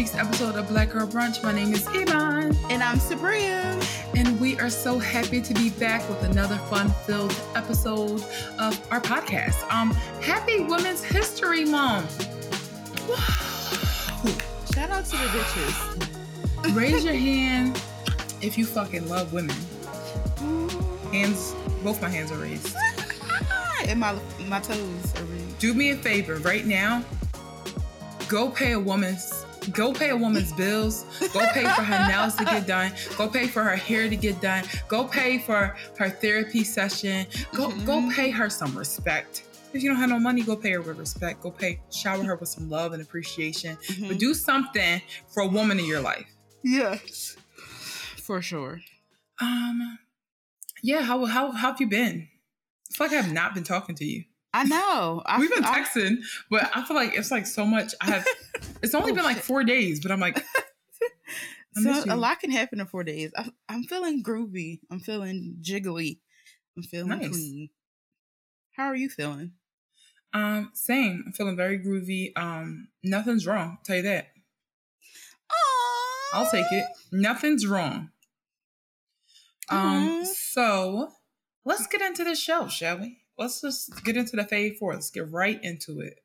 week's episode of Black Girl Brunch. My name is Iman. And I'm Sabria. And we are so happy to be back with another fun filled episode of our podcast. Um, Happy Women's History Month. Shout out to the bitches. Raise your hand if you fucking love women. Hands, both my hands are raised. and my my toes are raised. Do me a favor right now. Go pay a woman's go pay a woman's bills. Go pay for her nails to get done. Go pay for her hair to get done. Go pay for her therapy session. Go mm-hmm. go pay her some respect. If you don't have no money, go pay her with respect. Go pay shower her with some love and appreciation. Mm-hmm. But do something for a woman in your life. Yes. For sure. Um yeah, how how how have you been? I feel like I have not been talking to you. I know. I, We've been texting, I, but I feel like it's like so much. I have. It's only oh, been like four days, but I'm like. so a lot can happen in four days. I, am feeling groovy. I'm feeling jiggly. I'm feeling nice. clean. How are you feeling? Um, same. I'm feeling very groovy. Um, nothing's wrong. I'll tell you that. Aww. I'll take it. Nothing's wrong. Um, so let's get into the show, shall we? Let's just get into the fade four. Let's get right into it.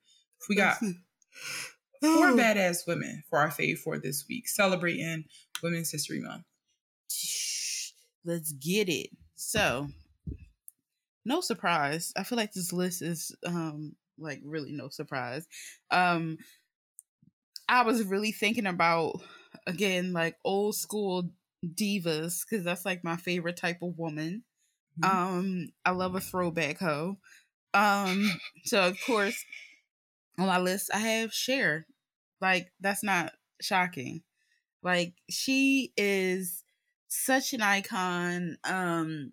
We got four badass women for our fade four this week, celebrating Women's History Month. Let's get it. So, no surprise. I feel like this list is um like really no surprise. Um I was really thinking about again like old school divas because that's like my favorite type of woman. Mm-hmm. Um, I love a throwback hoe. Um, so of course, on my list I have Cher. Like that's not shocking. Like she is such an icon. Um,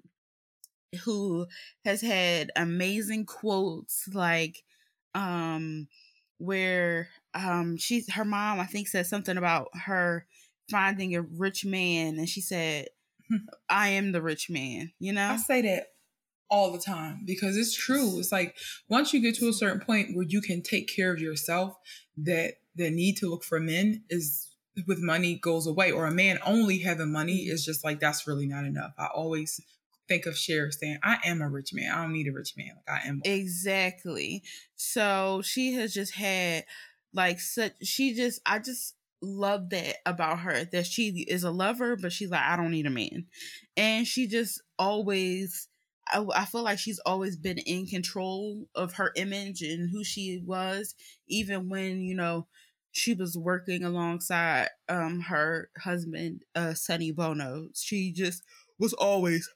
who has had amazing quotes like um where um she's her mom I think said something about her finding a rich man and she said I am the rich man, you know? I say that all the time because it's true. It's like once you get to a certain point where you can take care of yourself, that the need to look for men is with money goes away, or a man only having money mm-hmm. is just like that's really not enough. I always think of Cher saying, I am a rich man. I don't need a rich man. Like I am. Exactly. So she has just had like such she just I just love that about her that she is a lover, but she's like, I don't need a man. And she just always, I, I, feel like she's always been in control of her image and who she was, even when, you know, she was working alongside um her husband, uh Sonny Bono. She just was always,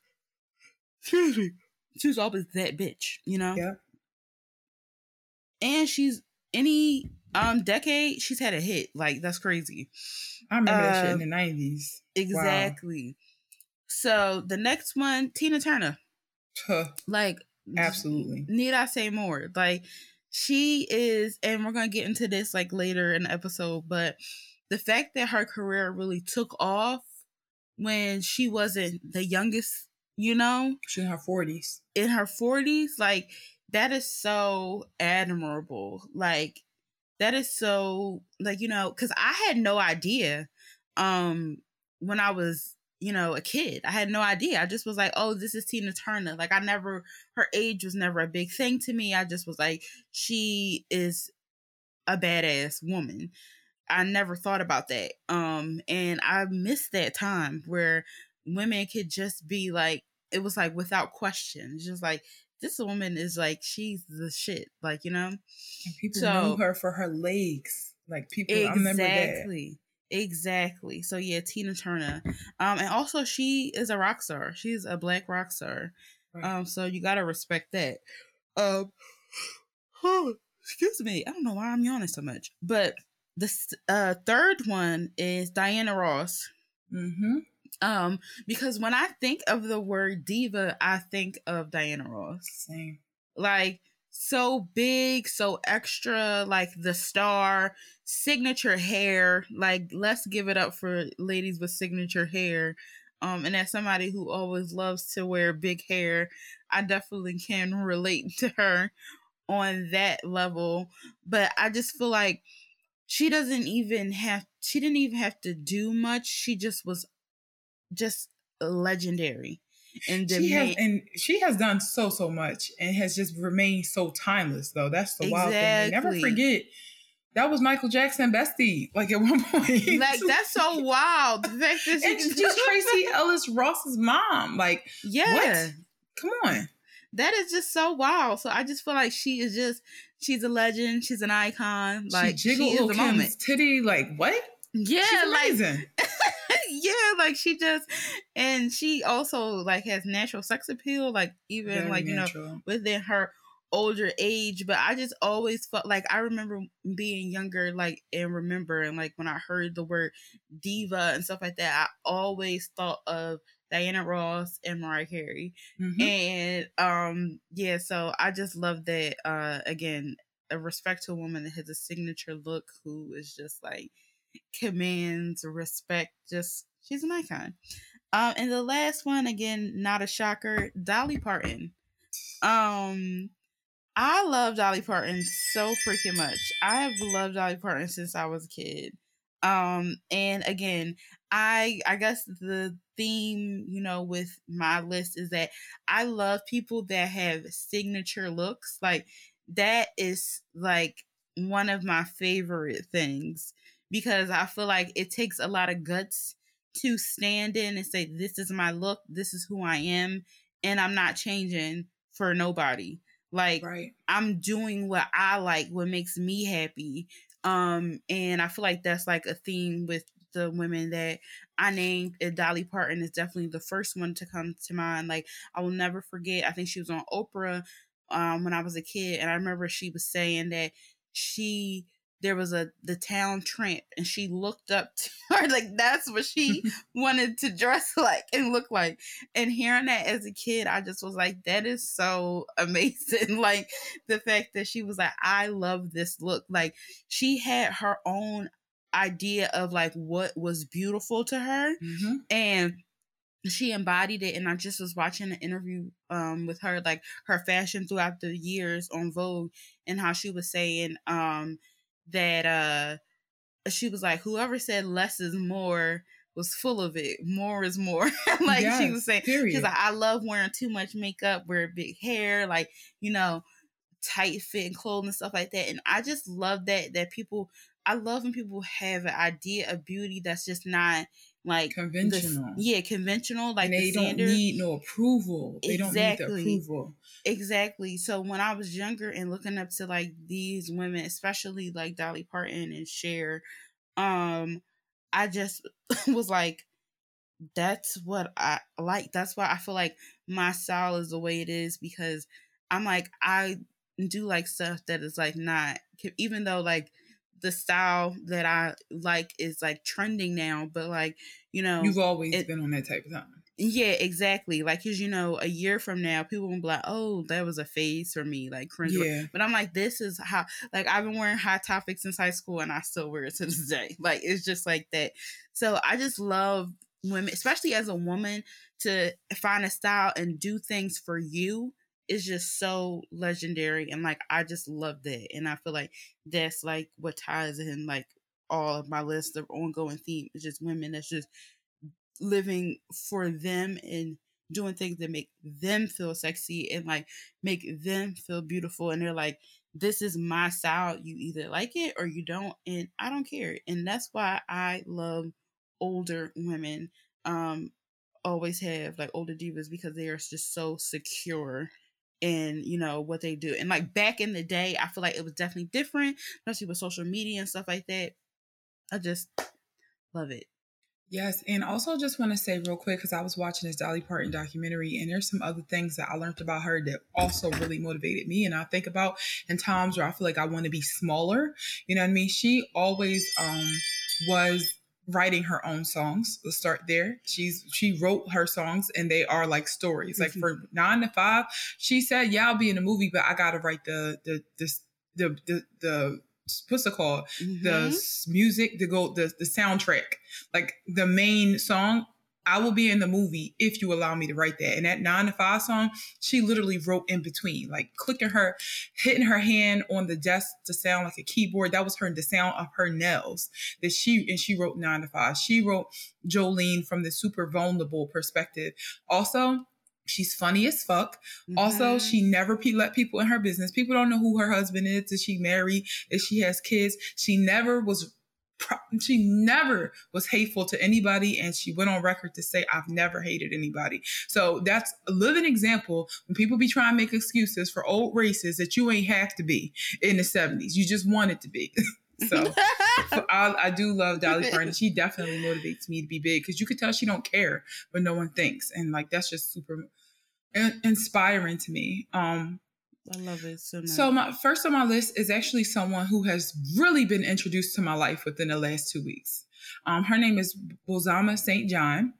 excuse me, she was always that bitch, you know? Yeah. And she's any um decade, she's had a hit. Like that's crazy. I remember that shit in the nineties. Exactly. Wow. So the next one, Tina Turner. Huh. Like absolutely. Need I say more? Like she is, and we're gonna get into this like later in the episode, but the fact that her career really took off when she wasn't the youngest, you know, she's in her forties. In her forties, like that is so admirable. Like that is so like you know because i had no idea um when i was you know a kid. I had no idea. I just was like oh this is tina turner. Like i never her age was never a big thing to me. I just was like she is a badass woman. I never thought about that um and i missed that time where women could just be like it was like without question. Just like this woman is like she's the shit, like you know. And people so, knew her for her legs, like people. Exactly, exactly. So yeah, Tina Turner, um, and also she is a rock star. She's a black rock star, right. um. So you gotta respect that. Um, oh, excuse me, I don't know why I'm yawning so much, but the uh, third one is Diana Ross. Mm-hmm. Um, because when I think of the word diva, I think of Diana Ross. Same. Like so big, so extra, like the star, signature hair. Like let's give it up for ladies with signature hair. Um, and as somebody who always loves to wear big hair, I definitely can relate to her on that level. But I just feel like she doesn't even have she didn't even have to do much. She just was just legendary. And she has and she has done so so much and has just remained so timeless though. That's the exactly. wild thing. never forget that was Michael Jackson bestie, like at one point. Like that's so wild. The fact that she and just Tracee Ellis Ross's mom. Like, yeah. What? Come on. That is just so wild. So I just feel like she is just she's a legend. She's an icon. Like she, she is the moment. Titty, like what? Yeah, she's like yeah, like she just and she also like has natural sex appeal, like even Very like natural. you know within her older age. But I just always felt like I remember being younger, like and remember and like when I heard the word diva and stuff like that, I always thought of Diana Ross and Mariah Carey. Mm-hmm. And um yeah, so I just love that uh again, a respect to a woman that has a signature look who is just like commands respect. Just she's an icon. Um, and the last one again, not a shocker, Dolly Parton. Um, I love Dolly Parton so freaking much. I have loved Dolly Parton since I was a kid. Um, and again, I I guess the theme, you know, with my list is that I love people that have signature looks. Like that is like one of my favorite things because I feel like it takes a lot of guts to stand in and say, This is my look, this is who I am, and I'm not changing for nobody. Like right. I'm doing what I like, what makes me happy. Um, and I feel like that's like a theme with the women that I named. And Dolly Parton is definitely the first one to come to mind. Like I will never forget. I think she was on Oprah um when I was a kid, and I remember she was saying that she there was a the town tramp and she looked up to her like that's what she wanted to dress like and look like. And hearing that as a kid i just was like that is so amazing. Like the fact that she was like i love this look. Like she had her own idea of like what was beautiful to her mm-hmm. and she embodied it and i just was watching an interview um with her like her fashion throughout the years on vogue and how she was saying um that uh she was like whoever said less is more was full of it. More is more. like yes, she was saying. She's like, I love wearing too much makeup, wear big hair, like, you know, tight fitting clothes and stuff like that. And I just love that that people I love when people have an idea of beauty that's just not like conventional. yeah, conventional. Like and they the don't need no approval. They exactly. don't need the approval. Exactly. So when I was younger and looking up to like these women, especially like Dolly Parton and Cher, um, I just was like, that's what I like. That's why I feel like my style is the way it is because I'm like I do like stuff that is like not even though like the style that I like is like trending now, but like, you know, you've always it, been on that type of time. Yeah, exactly. Like, cause you know, a year from now, people will be like, "Oh, that was a phase for me," like cringe. Yeah. But I'm like, this is how. Like, I've been wearing high Topic since high school, and I still wear it to this day. Like, it's just like that. So I just love women, especially as a woman, to find a style and do things for you is just so legendary and like I just love that and I feel like that's like what ties in like all of my list of ongoing theme is just women that's just living for them and doing things that make them feel sexy and like make them feel beautiful and they're like this is my style you either like it or you don't and I don't care and that's why I love older women um always have like older divas because they are just so secure and you know what they do and like back in the day i feel like it was definitely different especially with social media and stuff like that. I just love it. Yes and also just want to say real quick because i was watching this dolly parton documentary and there's some other things that i learned about her that also really motivated me and i think about in times where i feel like i want to be smaller you know what i mean? She always um was writing her own songs. Let's start there. She's she wrote her songs and they are like stories. Like for nine to five, she said, "Yeah, I'll be in a movie, but I gotta write the the the the the, the what's it called? Mm-hmm. The music, the go the the soundtrack, like the main song." I will be in the movie if you allow me to write that. And that nine to five song, she literally wrote in between, like clicking her, hitting her hand on the desk to sound like a keyboard. That was her the sound of her nails that she and she wrote nine to five. She wrote Jolene from the super vulnerable perspective. Also, She's funny as fuck. Mm-hmm. Also, she never pe- let people in her business. People don't know who her husband is. Is she married? If she has kids? She never was she never was hateful to anybody and she went on record to say i've never hated anybody. So that's a living example when people be trying to make excuses for old races that you ain't have to be in the 70s you just wanted to be. So, I, I, do love dolly parton. She definitely motivates me to be big because you could tell she don't care what no one thinks and like that's just super inspiring to me. Um I love it so much. So my first on my list is actually someone who has really been introduced to my life within the last two weeks. Um, her name is Bozoma St. John.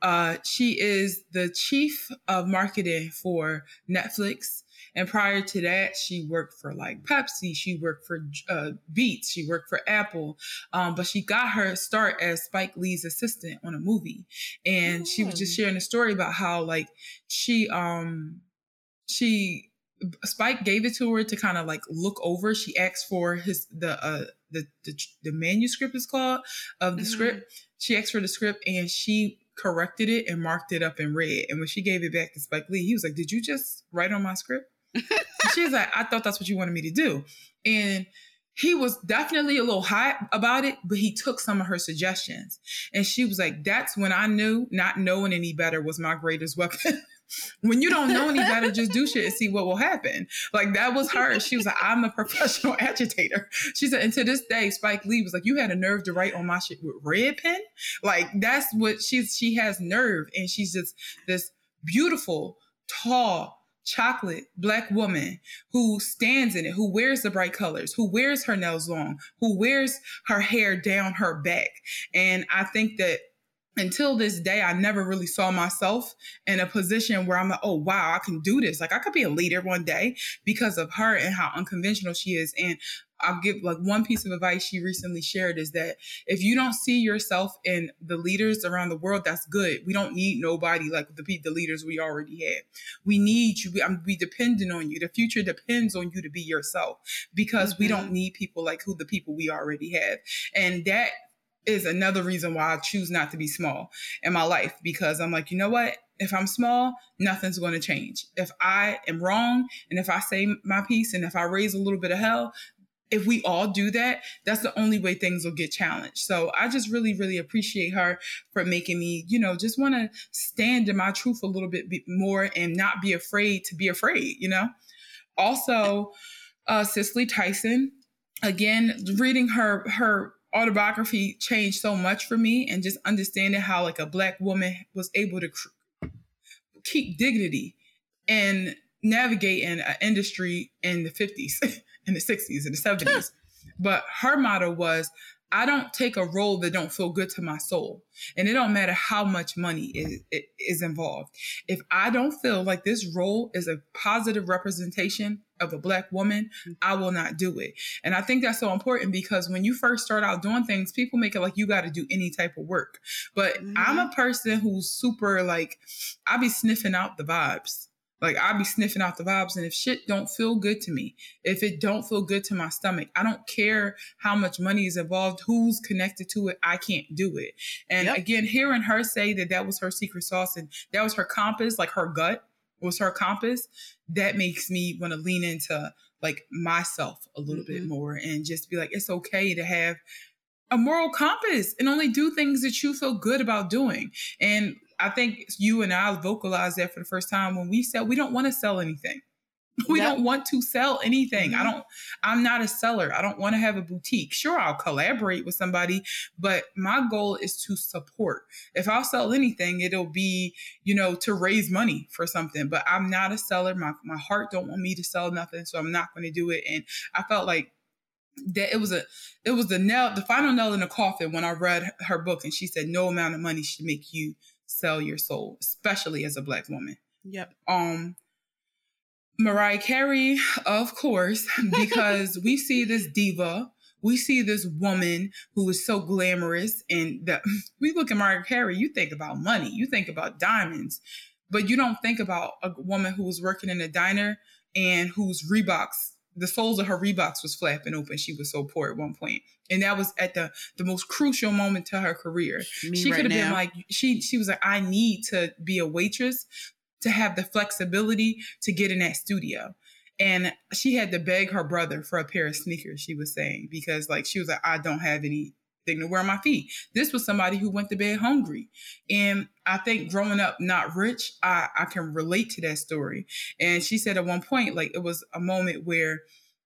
Uh, she is the chief of marketing for Netflix. And prior to that, she worked for like Pepsi. She worked for uh, Beats. She worked for Apple. Um, but she got her start as Spike Lee's assistant on a movie. And she was just oh. sharing a story about how like she um she Spike gave it to her to kind of like look over. She asked for his the uh the the, the manuscript is called of the mm-hmm. script. She asked for the script and she corrected it and marked it up in red. And when she gave it back to Spike Lee, he was like, "Did you just write on my script?" She's like, "I thought that's what you wanted me to do." And he was definitely a little hot about it, but he took some of her suggestions. And she was like, That's when I knew not knowing any better was my greatest weapon. when you don't know any better, just do shit and see what will happen. Like that was her. She was like, I'm a professional agitator. She said, and to this day, Spike Lee was like, you had a nerve to write on my shit with red pen. Like that's what she's. She has nerve, and she's just this beautiful, tall, chocolate black woman who stands in it, who wears the bright colors, who wears her nails long, who wears her hair down her back. And I think that until this day, I never really saw myself in a position where I'm like, oh, wow, I can do this. Like, I could be a leader one day because of her and how unconventional she is. And I'll give like one piece of advice she recently shared is that if you don't see yourself in the leaders around the world, that's good. We don't need nobody like the the leaders we already have. We need you. I'm be dependent on you. The future depends on you to be yourself because mm-hmm. we don't need people like who the people we already have. And that is another reason why I choose not to be small in my life because I'm like, you know what? If I'm small, nothing's going to change. If I am wrong and if I say my piece and if I raise a little bit of hell, if we all do that, that's the only way things will get challenged. So I just really, really appreciate her for making me, you know, just want to stand in my truth a little bit more and not be afraid to be afraid, you know? Also, uh, Cicely Tyson, again, reading her, her, autobiography changed so much for me and just understanding how like a black woman was able to cr- keep dignity and navigate in an industry in the 50s in the 60s and the 70s but her motto was I don't take a role that don't feel good to my soul. And it don't matter how much money is, is involved. If I don't feel like this role is a positive representation of a black woman, I will not do it. And I think that's so important because when you first start out doing things, people make it like you got to do any type of work. But mm-hmm. I'm a person who's super like, I be sniffing out the vibes. Like I be sniffing out the vibes, and if shit don't feel good to me, if it don't feel good to my stomach, I don't care how much money is involved, who's connected to it, I can't do it. And yep. again, hearing her say that that was her secret sauce and that was her compass, like her gut was her compass, that makes me want to lean into like myself a little mm-hmm. bit more and just be like, it's okay to have a moral compass and only do things that you feel good about doing. And I think you and I vocalized that for the first time when we said we don't want to sell anything. We don't want to sell anything. Mm-hmm. I don't, I'm not a seller. I don't want to have a boutique. Sure, I'll collaborate with somebody, but my goal is to support. If I'll sell anything, it'll be, you know, to raise money for something. But I'm not a seller. My my heart don't want me to sell nothing. So I'm not going to do it. And I felt like that it was a it was the nail the final nail in the coffin when I read her book and she said no amount of money should make you sell your soul, especially as a black woman. Yep. Um Mariah Carey, of course, because we see this diva we see this woman who is so glamorous and the, we look at Mariah Carey, you think about money, you think about diamonds, but you don't think about a woman who was working in a diner and whose Reeboks, the soles of her Reeboks was flapping open. She was so poor at one point. And that was at the the most crucial moment to her career. Me she right could have been like she she was like, I need to be a waitress to have the flexibility to get in that studio. And she had to beg her brother for a pair of sneakers, she was saying, because like she was like, I don't have anything to wear my feet. This was somebody who went to bed hungry. And I think growing up not rich, I, I can relate to that story. And she said at one point, like it was a moment where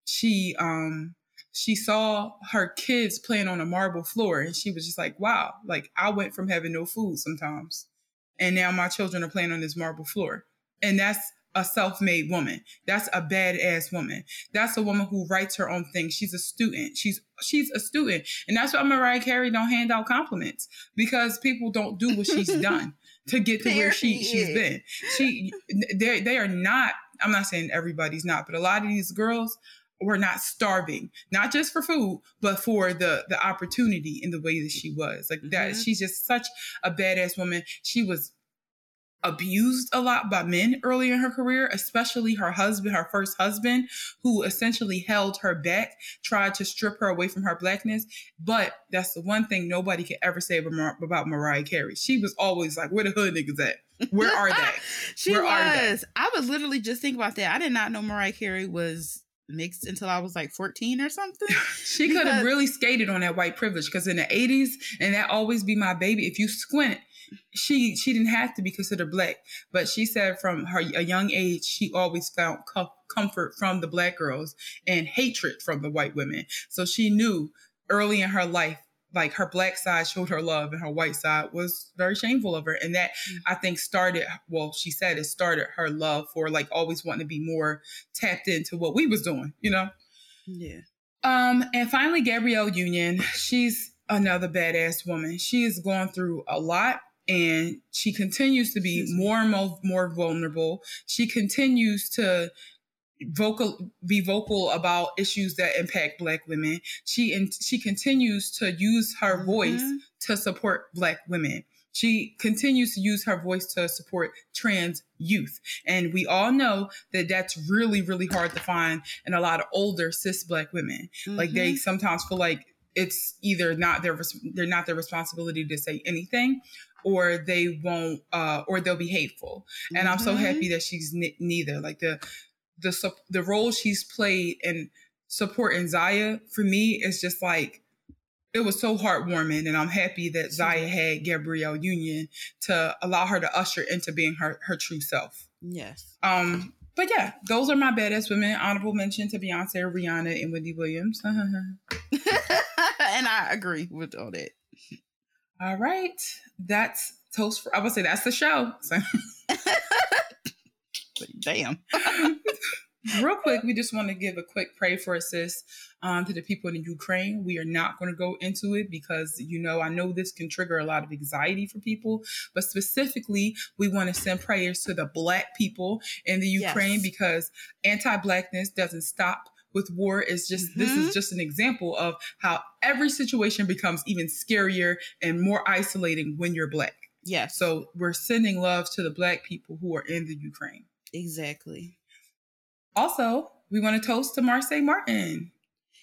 she um she saw her kids playing on a marble floor and she was just like, wow, like I went from having no food sometimes. And now my children are playing on this marble floor. And that's a self-made woman. That's a badass woman. That's a woman who writes her own thing. She's a student. She's she's a student. And that's why Mariah Carey don't hand out compliments because people don't do what she's done to get to where she she's Period. been. She they they are not I'm not saying everybody's not, but a lot of these girls were not starving, not just for food, but for the the opportunity in the way that she was. Like that, Mhm. she's just such a badass woman. She was abused a lot by men early in her career, especially her husband, her first husband, who essentially held her back, tried to strip her away from her blackness. But that's the one thing nobody could ever say about, Mar- about Mariah Carey. She was always like, "Where the hood niggas at? Where are they?" she Where are they? was. I was literally just thinking about that. I did not know Mariah Carey was mixed until I was like 14 or something. She could have really skated on that white privilege because in the 80s, and that always be my baby, if you squint, she she didn't have to be considered black. But she said from her a young age, she always found co- comfort from the black girls and hatred from the white women. So she knew early in her life, like her black side showed her love and her white side was very shameful of her. And that I think started, well, she said it started her love for like always wanting to be more tapped into what we was doing, you know? Yeah. Um, and finally, Gabrielle Union. She's another badass woman. She has gone through a lot and she continues to be more and more, more vulnerable. She continues to vocal be vocal about issues that impact black women. She and she continues to use her voice Mhm. to support black women. She continues to use her voice to support trans youth. And we all know that that's really, really hard to find in a lot of older cis black women. Like they Mhm. sometimes feel like it's either not their res- they're not their responsibility to say anything or they won't uh or they'll be hateful. And I'm so Mhm. happy that she's ne- neither. Like the the the role she's played in supporting Zaya for me is just like it was so heartwarming and I'm happy that Zaya had Gabrielle Union to allow her to usher into being her her true self. Yes. Um but yeah, those are my badass women. Honorable mention to Beyonce, Rihanna, and Wendy Williams. and I agree with all that. All right. That's toast for I would say that's the show. So damn. real quick, we just want to give a quick pray for assist um, to the people in Ukraine. We are not going to go into it because, you know, I know this can trigger a lot of anxiety for people, but specifically, we want to send prayers to the Black people in the Ukraine Yes. because anti Blackness doesn't stop. With war is just this is Mhm. just an example of how every situation becomes even scarier and more isolating when you're black. Yes. So we're sending love to the black people who are in the Ukraine. exactly. Also, we want to toast to Marsai Martin.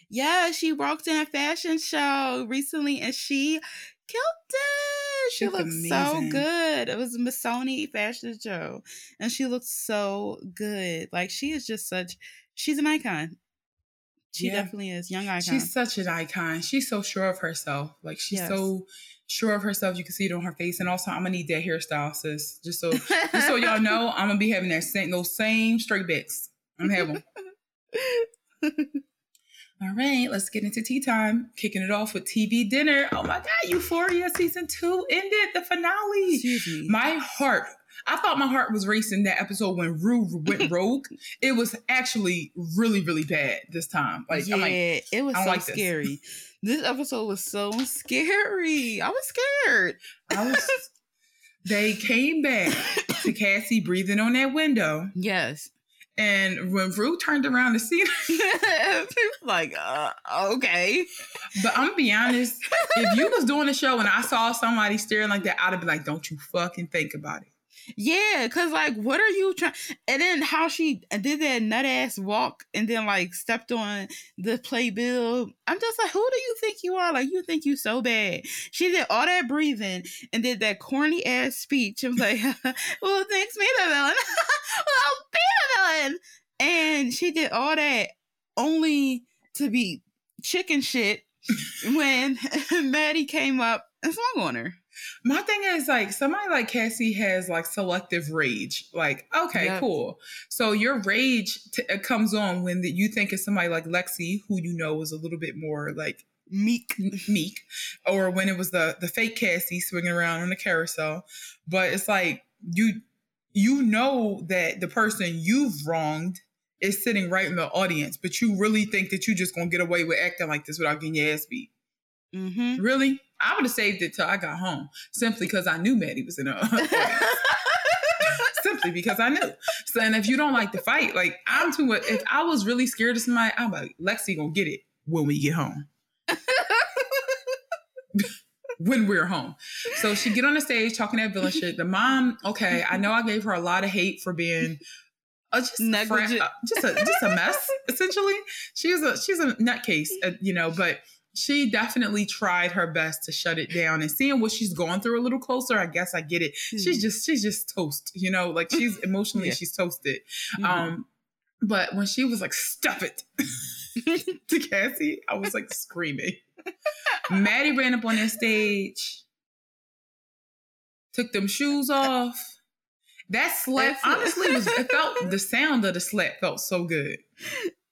Yeah, she walked in a fashion show recently and she killed it. She She looked looked so good. It was a Missoni fashion show. And she looked so good. Like she is just such she's an icon. She Yeah. definitely is. Young icon. She's such an icon. She's so sure of herself. Like she's Yes. so sure of herself. You can see it on her face. And also, I'm gonna need that hairstyle, sis. Just so, just so y'all know, I'm gonna be having that same those same straight backs. I'm having. All right, let's get into tea time. Kicking it off with TV dinner. Oh my God, Euphoria season two ended the finale. Excuse me. My heart, I thought my heart was racing that episode when Rue went rogue. it was actually really, really bad this time. Like, yeah, like, it was so like this. scary. This. episode was so scary. I was scared. I was. they came back to Cassie breathing on that window, Yes. And when Rue turned around to see her, like, uh, okay. But I'm gonna be honest, if you was doing a show and I saw somebody staring like that, I'd have been like, don't you fucking think about it. Yeah, cause like, what are you trying? And then how she did that nut ass walk, and then like stepped on the playbill. I'm just like, who do you think you are? Like, you think you so bad? She did all that breathing and did that corny ass speech. I'm like, well, thanks, me the villain. well, be the villain. And she did all that only to be chicken shit when Maddie came up and swung on her. My thing is like somebody like Cassie has like selective rage. Like, okay, yep. cool. So your rage t- uh, comes on when the, you think it's somebody like Lexi, who you know is a little bit more like meek, meek, or when it was the the fake Cassie swinging around on the carousel. But it's like you you know that the person you've wronged is sitting right in the audience, but you really think that you're just gonna get away with acting like this without getting your ass beat. Mm-hmm. Really? I would have saved it till I got home simply because I knew Maddie was in a simply because I knew. So, and if you don't like the fight, like I'm too. If I was really scared of somebody, I'm like Lexi gonna get it when we get home. when we're home. So she get on the stage talking that villain shit. The mom, okay, I know I gave her a lot of hate for being uh, just negligent, uh, just a just a mess. Essentially, she's a she's a nutcase, uh, you know. But she definitely tried her best to shut it down and seeing what she's going through a little closer i guess i get it mm-hmm. she's just she's just toast you know like she's emotionally yeah. she's toasted mm-hmm. um but when she was like stuff it to cassie i was like screaming maddie ran up on that stage took them shoes off that slap honestly was it felt the sound of the slap felt so good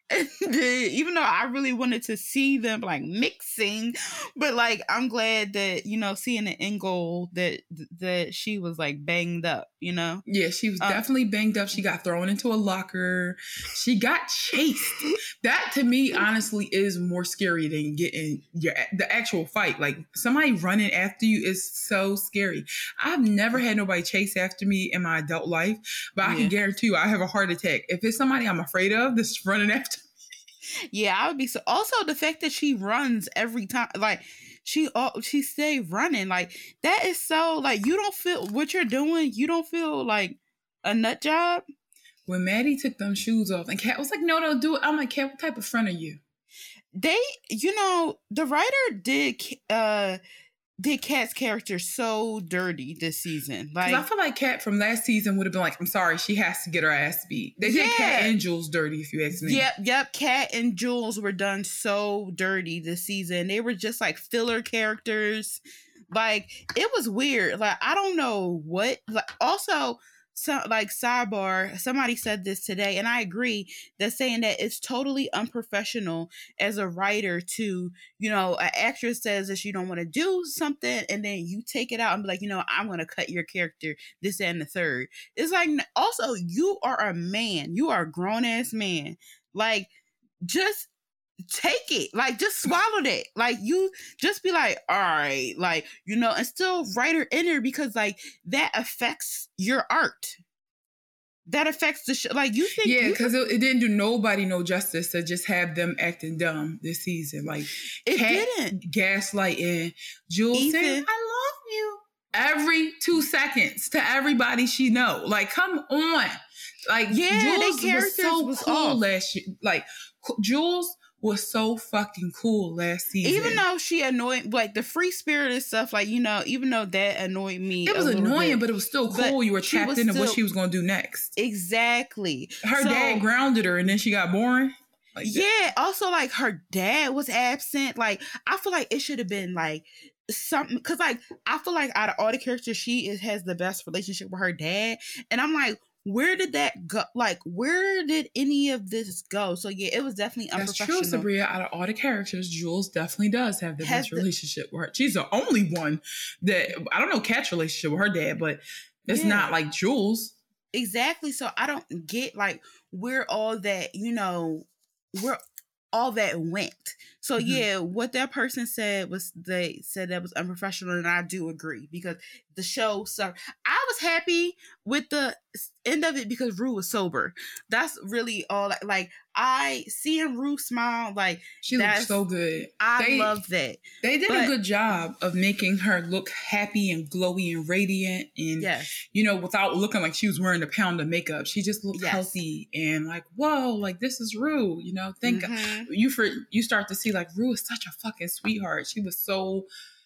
even though I really wanted to see them like mixing, but like I'm glad that you know seeing the end goal that that she was like banged up, you know. Yeah, she was um, definitely banged up. She got thrown into a locker. She got chased. that to me, honestly, is more scary than getting your the actual fight. Like somebody running after you is so scary. I've never had nobody chase after me in my adult life, but I can guarantee you, I have a heart attack if it's somebody I'm afraid of that's running after yeah, I would be so. Also, the fact that she runs every time, like she oh she stay running, like that is so like you don't feel what you're doing. You don't feel like a nut job. When Maddie took them shoes off, and Kat was like, "No, don't do it." I'm like, "Kat, what type of friend are you?" They, you know, the writer did uh did Kat's character so dirty this season. Like I feel like Kat from last season would have been like, I'm sorry, she has to get her ass beat. They yeah. did Kat and Jules dirty, if you ask me. Yep, yep. Kat and Jules were done so dirty this season. They were just like filler characters. Like it was weird. Like I don't know what. Like also so like sidebar somebody said this today and i agree that saying that it's totally unprofessional as a writer to you know an actress says that you don't want to do something and then you take it out and be like you know i'm going to cut your character this and the third. It's like also you are a man you are a grown-ass man like just take it. Like just swallow that. Like you just be like all right like you know and still write her in there because like that affects your art. That affects the show like you think yeah because it, it, didn't do nobody no justice to just have them acting dumb this season. Like it Kat didn't. gaslighting jules Ethan. saying i love you. Every two seconds to everybody she know. Like come on. Like yeah jules was so was cool off. last year like jules was so fucking cool last season. Even though she annoyed, like the free spirited stuff, like you know, even though that annoyed me, it was annoying, bit, but it was still cool. You were trapped into still, what she was going to do next. Exactly. Her so, dad grounded her, and then she got boring. Like yeah. That. Also, like her dad was absent. Like I feel like it should have been like something because like I feel like out of all the characters, she is has the best relationship with her dad, and I'm like, where did that go? Like, where did any of this go? So yeah, it was definitely unprofessional. That's true, Sabria. Out of all the characters, Jules definitely does have the Has best the, relationship with her. She's the only one that I don't know Kat's relationship with her dad, but it's yeah. not like Jules. Exactly. So I don't get like where all that, you know, where all that went. So mm-hmm. yeah, what that person said was they said that was unprofessional, and I do agree because the show. So I was happy with the end of it because Rue was sober. That's really all. Like I seeing Rue smile, like she looks so good. I they, love that. They did but, a good job of making her look happy and glowy and radiant, and yes. you know, without looking like she was wearing a pound of makeup. She just looked yes. healthy and like, whoa, like this is Rue. You know, think mm-hmm. you for you start to see like Rue is such a fucking sweetheart. She was so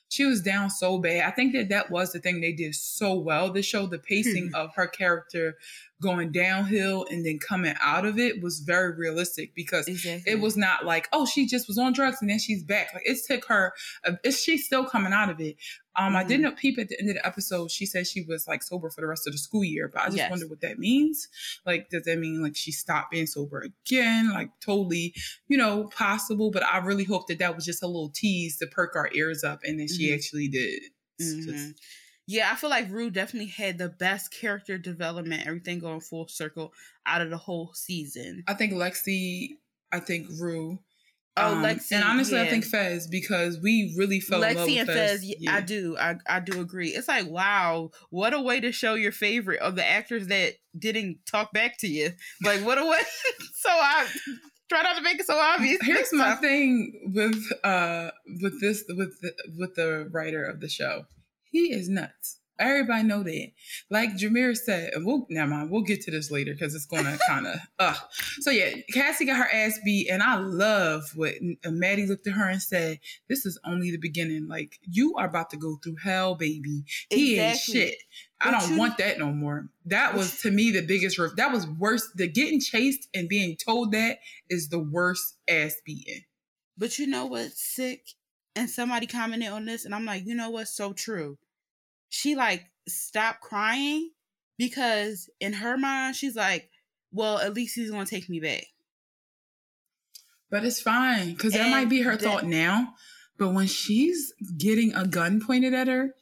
she was down so bad. I think that that was the thing they did so well. They showed the pacing hmm. of her character going downhill and then coming out of it was very realistic because exactly. it was not like oh she just was on drugs and then she's back like it took her uh, she's still coming out of it um mm-hmm. i didn't mm-hmm. peep at the end of the episode she said she was like sober for the rest of the school year but i just yes. wonder what that means like does that mean like she stopped being sober again like totally you know possible but i really hope that that was just a little tease to perk our ears up and then she mm-hmm. actually did mm-hmm. just, yeah, I feel like Rue definitely had the best character development, everything going full circle out of the whole season. I think Lexi, I think Rue. Oh, um, Lexi, and honestly, yeah. I think Fez because we really felt Lexi and Fez. Fez yeah. I do, I, I do agree. It's like wow, what a way to show your favorite of the actors that didn't talk back to you. Like what a way. so I try not to make it so obvious. Here's my thing with uh with this with the, with the writer of the show. He is nuts. Everybody know that. Like Jameer said, we'll never mind. We'll get to this later because it's gonna kind of uh. So yeah, Cassie got her ass beat, and I love what uh, Maddie looked at her and said, "This is only the beginning. Like you are about to go through hell, baby. He exactly. ain't shit. I don't want that no more. That was to me the biggest. That was worse. The getting chased and being told that is the worst ass beating. But you know what's sick? And somebody commented on this, and I'm like, you know what's so true she like stopped crying because in her mind she's like, well, at least he's gonna take me back. But it's fine because that might be her that, thought now. But when she's getting a gun pointed at her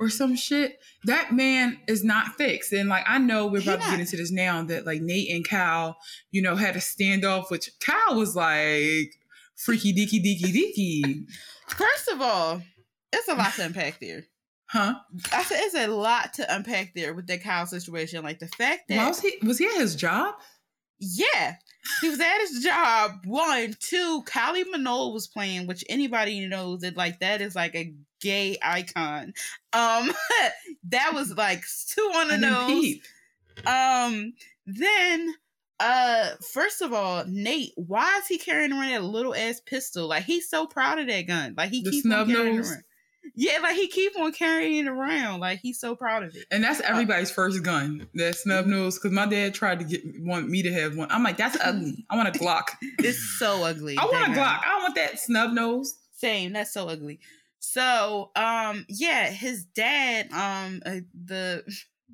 or some shit, that man is not fixed. And like I know we're about to get into this now that like Nate and Cal, you know, had a standoff, which Cal was like freaky deaky deaky deaky. First of all, it's a lot to unpack there. Huh? I said it's a lot to unpack there with that Kyle situation. Like the fact that was he was he at his job? Yeah. He was at his job. One, two, Kylie Minogue was playing, which anybody knows that like that is like a gay icon. Um that was like two on the nose. Um then uh first of all, Nate, why is he carrying around that little ass pistol? Like he's so proud of that gun. Like he the keeps snub nose. Around. Yeah, like he keep on carrying it around. Like he's so proud of it. And that's everybody's first gun, that snub nose. Because my dad tried to get want me to have one. I'm like, that's ugly. I want a Glock. it's so ugly. I want a Glock. I don't want that snub nose. Same. That's so ugly. So, um, yeah, his dad, um, uh, the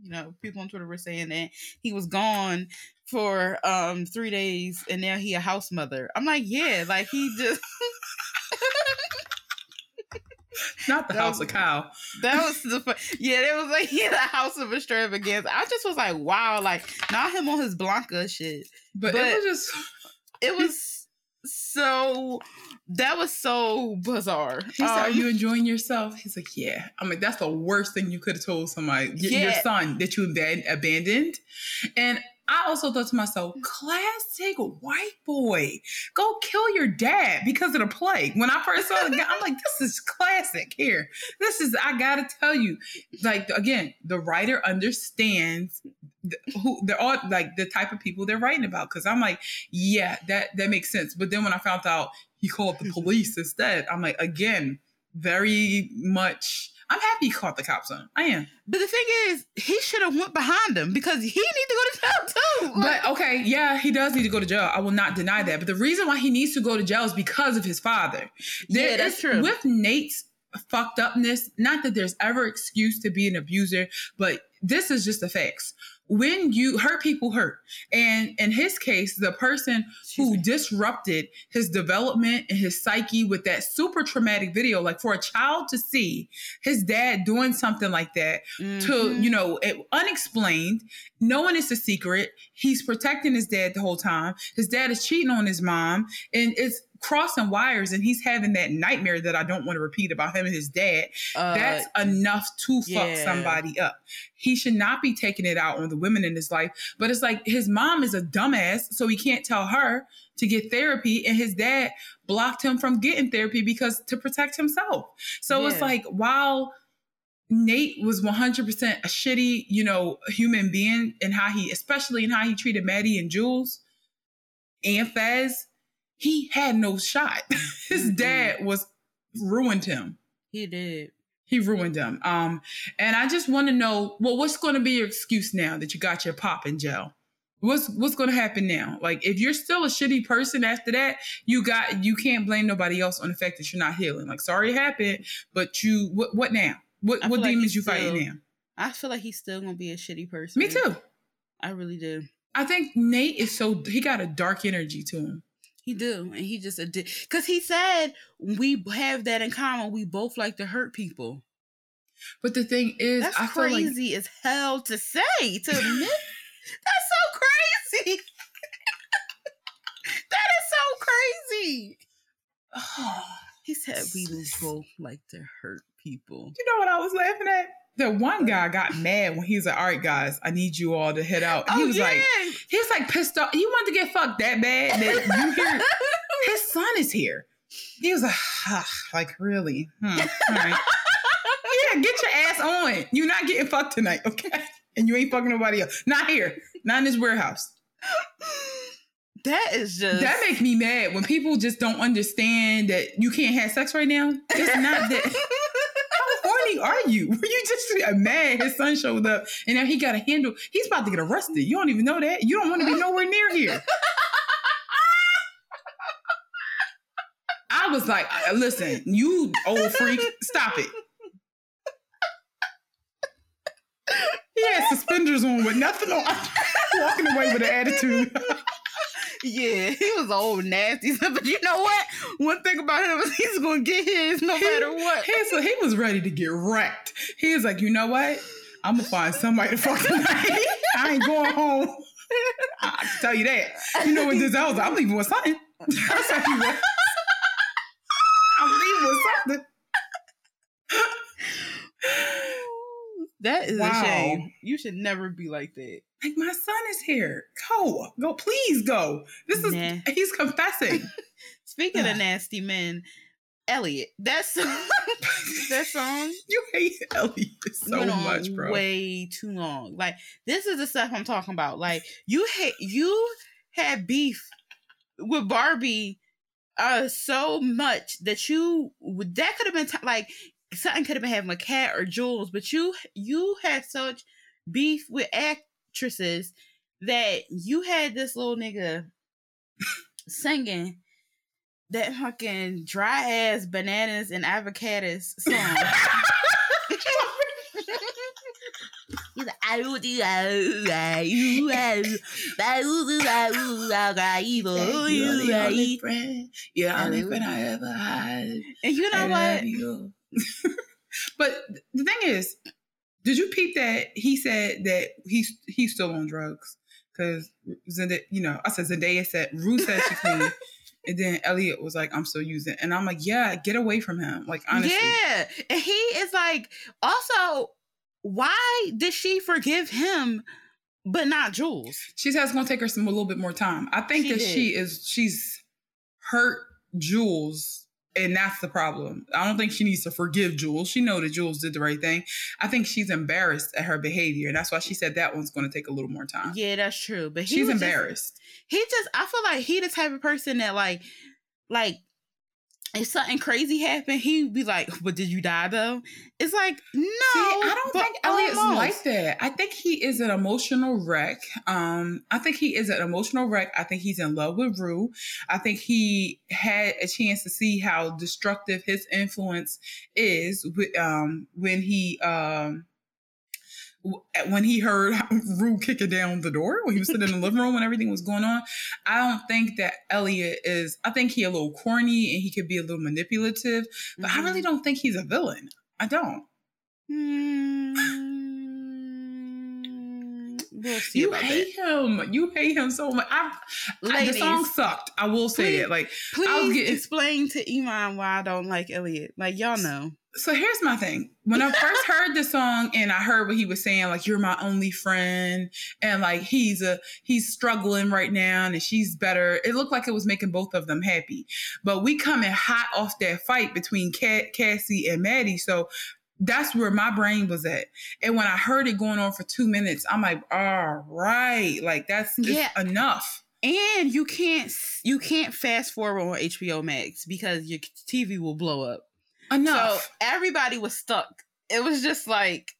you know people on Twitter were saying that he was gone for um three days and now he a house mother. I'm like, yeah, like he just. Not the that house was, of cow. That was the yeah. It was like yeah, the house of extravagance. I just was like, wow, like not him on his Blanca shit. But, but it was just it was so that was so bizarre. He said, um, "Are you enjoying yourself?" He's like, "Yeah." I'm like, "That's the worst thing you could have told somebody, yeah. your son that you abandoned." And I also thought to myself, classic white boy, go kill your dad because of the plague. When I first saw the guy, I'm like, this is classic here. This is, I gotta tell you, like, again, the writer understands who they're all like the type of people they're writing about. Cause I'm like, yeah, that, that makes sense. But then when I found out he called the police instead, I'm like, again, very much I'm happy he caught the cops on. I am. But the thing is, he should have went behind them because he need to go to jail too. But okay, yeah, he does need to go to jail. I will not deny that. But the reason why he needs to go to jail is because of his father. There yeah, that's is, true. With Nate's fucked upness, not that there's ever excuse to be an abuser, but this is just the facts. When you hurt people hurt. And in his case, the person who disrupted his development and his psyche with that super traumatic video, like for a child to see his dad doing something like that to Mhm. you know it, unexplained knowing it's a secret. He's protecting his dad the whole time. His dad is cheating on his mom and it's crossing wires and he's having that nightmare that i don't want to repeat about him and his dad. Uh, that's enough to fuck yeah. somebody up. He should not be taking it out on the women in his life but it's like his mom is a dumbass so he can't tell her to get therapy and his dad blocked him from getting therapy because to protect himself. So it's like while Nate was 100% a shitty, you know, human being in how he, especially in how he treated Maddie and Jules and Fez. He had no shot. His Mhm. dad was ruined him. he did. He ruined him. Um, and I just want to know, well, what's going to be your excuse now that you got your pop in jail? What's what's going to happen now? Like, if you're still a shitty person after that, you got you can't blame nobody else on the fact that you're not healing. Like, sorry it happened, but you what what now? What what like demons he's you fighting still- now? I feel like he's still gonna be a shitty person. Me too. I really do. I think Nate is so he got a dark energy to him. He do, and he just did because he said we have that in common. We both like to hurt people. But the thing is, That's I feel like crazy as hell to say to admit. That's so crazy. that is so crazy. He said we both like to hurt people. You know what I was laughing at? The one guy got mad when he was like, "All right, guys, I need you all to head out." And he Oh, was like, yeah. he was like pissed off. He wanted to get fucked that bad that you hear his son is here. He was like, ah, like really? Hmm, all right. yeah, get your ass on. You're not getting fucked tonight, okay? And you ain't fucking nobody else. Not here. Not in this warehouse. that is just That makes me mad when people just don't understand that you can't have sex right now. It's not that. Horny are you? Were you just uh, mad his son showed up and now he got a handle? He's about to get arrested. You don't even know that. You don't want to be nowhere near here. I was like, uh, listen, you old freak, stop it. He had suspenders on with nothing on, walking away with an attitude. Yeah, he was old nasty. But you know what? One thing about him is he's gonna get his no He- matter what. He, so he was ready to get wrecked. He was like, you know what? I'm gonna find somebody to fuck tonight. I ain't going home. I can tell you that. You know what this I was I'm leaving with something. That's how he was. That is Wow. a shame. You should never be like that. Like my son is here. Go, go, please go. This is Nah. he's confessing. Speaking of nasty men, Elliot, that song, that song You hate Elliot so much, bro. way too long. Like this is the stuff I'm talking about. Like you hate you had beef with Barbie uh so much that you that could have been t- like something could have been having a cat or Jules, but you you had such beef with actresses that you had this little nigga singing that fucking dry ass bananas and avocados song. He's like, "I will do, I- I- you- I- I will do, I will, I- I- evil, You're the only friend. You're the only I friend I ever had. And you know I what? you. but the thing is, did you peep that he said that he's he's still on drugs? Because Zendaya, you know, I said Zendaya said Rue said she clean, and then Elliot was like, "I'm still using," and I'm like, "Yeah, get away from him." Like honestly, Yeah. And he is like, also, why did she forgive him but not Jules? she says it's gonna take her some a little bit more time. I think She that did. she is she's hurt Jules. And that's the problem. I don't think she needs to forgive Jules. She know that Jules did the right thing. I think she's embarrassed at her behavior, and that's why she said that one's going to take a little more time. Yeah, that's true. But he she's was just- embarrassed. he just I feel like he the type of person that like like if something crazy happened, he'd be like, But did you die though? It's like, no. See, I don't think Elliot's almost. like that. I think he is an emotional wreck. Um, I think he is an emotional wreck. I think he's in love with Rue. I think he had a chance to see how destructive his influence is wi- um, when he um, when he heard Rue kicking down the door when he was sitting in the living room when everything was going on. I don't think that Elliot is. I think he a little corny and he could be a little manipulative, but mm-hmm. I really mm-hmm. don't think he's a villain. I don't. Mm-hmm. We'll you hate that. him. You hate him so much. I, I, the song sucked. I will say please, it. Like, please I was getting, explain to Iman why I don't like Elliot. Like, y'all know. So here's my thing. When I first heard the song and I heard what he was saying, like you're my only friend, and like he's a he's struggling right now and she's better. It looked like it was making both of them happy. But we coming hot off that fight between Kat, Cassie and Maddie. So that's where my brain was at. And when I heard it going on for two minutes, I'm like, all right, like that's yeah. enough. And you can't you can't fast forward on HBO Max because your TV will blow up. Enough. So everybody was stuck. It was just like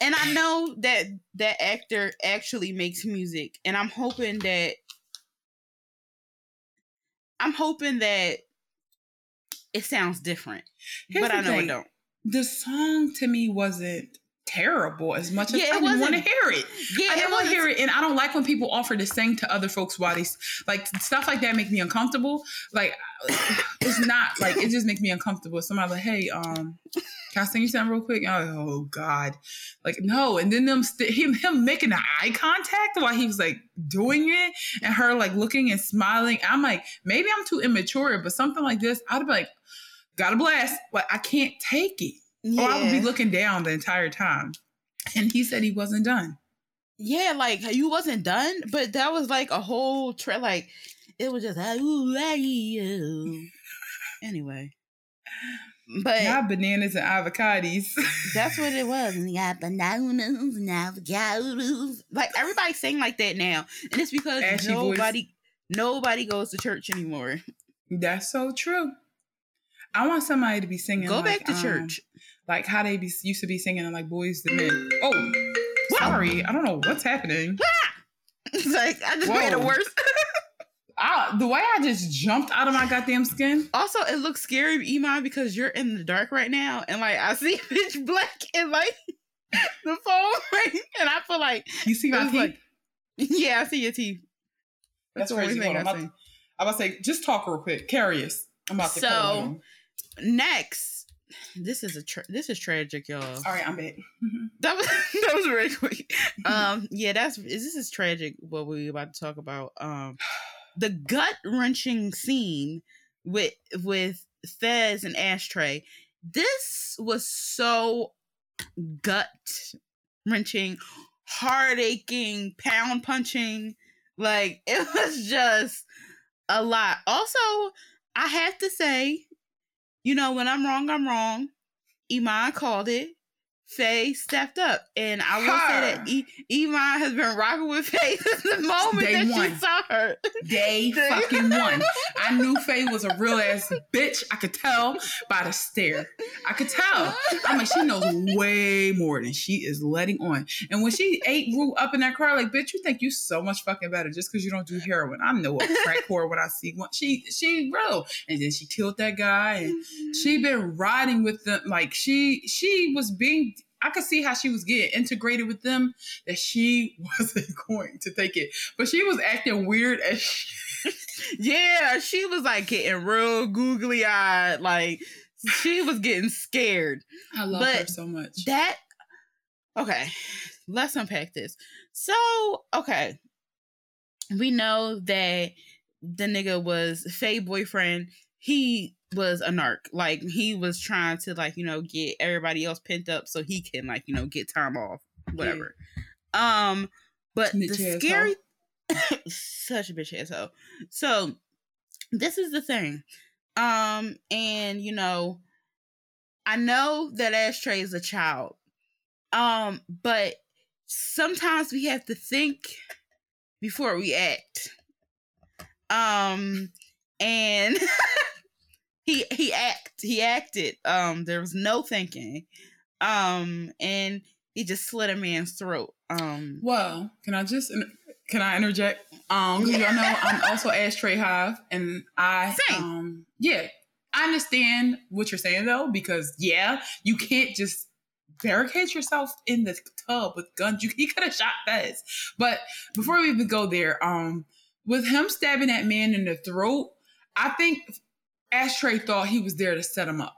and I know that that actor actually makes music and I'm hoping that I'm hoping that it sounds different. Here's but I know thing. it don't the song to me wasn't terrible as much as yeah, I didn't want to hear it. Yeah, I didn't want to hear it, and I don't like when people offer to sing to other folks while they like stuff like that make me uncomfortable. Like it's not like it just makes me uncomfortable. Somebody like, hey, um, can I sing you something real quick? Oh God, like no, and then them st- him him making the eye contact while he was like doing it, and her like looking and smiling. I'm like, maybe I'm too immature, but something like this, I'd be like, got a blast, but I can't take it. Yeah. Or I would be looking down the entire time. And he said he wasn't done. Yeah, like you wasn't done, but that was like a whole tra- like it was just like ooh, anyway. But not bananas and avocados. that's what it was. And got bananas and avocados. Like everybody sing like that now, and it's because Ashy nobody voice. nobody goes to church anymore. That's so true. I want somebody to be singing. Go like, back to um, church, like how they be, used to be singing like Boyz II Men. Oh, sorry, I don't know what's happening. it's like I just Whoa. made it worse. I, the way I just jumped out of my goddamn skin. Also, it looks scary, Iman, because you're in the dark right now, and like I see pitch black and like the phone, ring, and I feel like you see my teeth. Like, yeah, I see your teeth. That's, That's the only thing I see. I'm about to say, just talk real quick. Carious. I'm about to so next, this is a tra- this is tragic, y'all. All right, I'm back. that was that was very quick. Um, yeah, that's this is tragic. What we about to talk about. Um, the gut wrenching scene with with Fez and Ashtray. This was so gut wrenching, heart aching, pound punching. Like it was just a lot. Also, I have to say, you know, when I'm wrong, I'm wrong. Iman called it. Faye stepped up, and I will her. say that e- Iman has been rocking with Faye since the moment Day that one. she saw her. Day fucking one. I knew Faye was a real ass bitch. I could tell by the stare. I could tell. I'm like, she knows way more than she is letting on. And when she ate Rue up in that car, like, bitch, you think you so much fucking better just because you don't do heroin. I know a crack whore when I see one. She she real. And then she killed that guy, and she mm-hmm. been riding with them. Like she she was being I could see how she was getting integrated with them that she wasn't going to take it. But she was acting weird as she- Yeah, she was like getting real googly eyed. Like she was getting scared. I love but her so much. That okay. Let's unpack this. So, okay. We know that the nigga was Faye boyfriend. He was a narc. Like he was trying to like, you know, get everybody else pent up so he can like, you know, get time off. Whatever. Yeah. Um but the scary such a bitch asshole. So this is the thing. Um, and you know, I know that Ashtray is a child. Um, but sometimes we have to think before we act. Um, and he he act he acted. Um, there was no thinking. Um, and he just slit a man's throat. Um, well, can I just can I interject? Um, because y'all know I'm also Ashtray Hive, and I Same. um yeah, I understand what you're saying though, because yeah, you can't just barricade yourself in the tub with guns. You, he could have shot Fez. But before we even go there, um, with him stabbing that man in the throat, I think Ashtray thought he was there to set him up.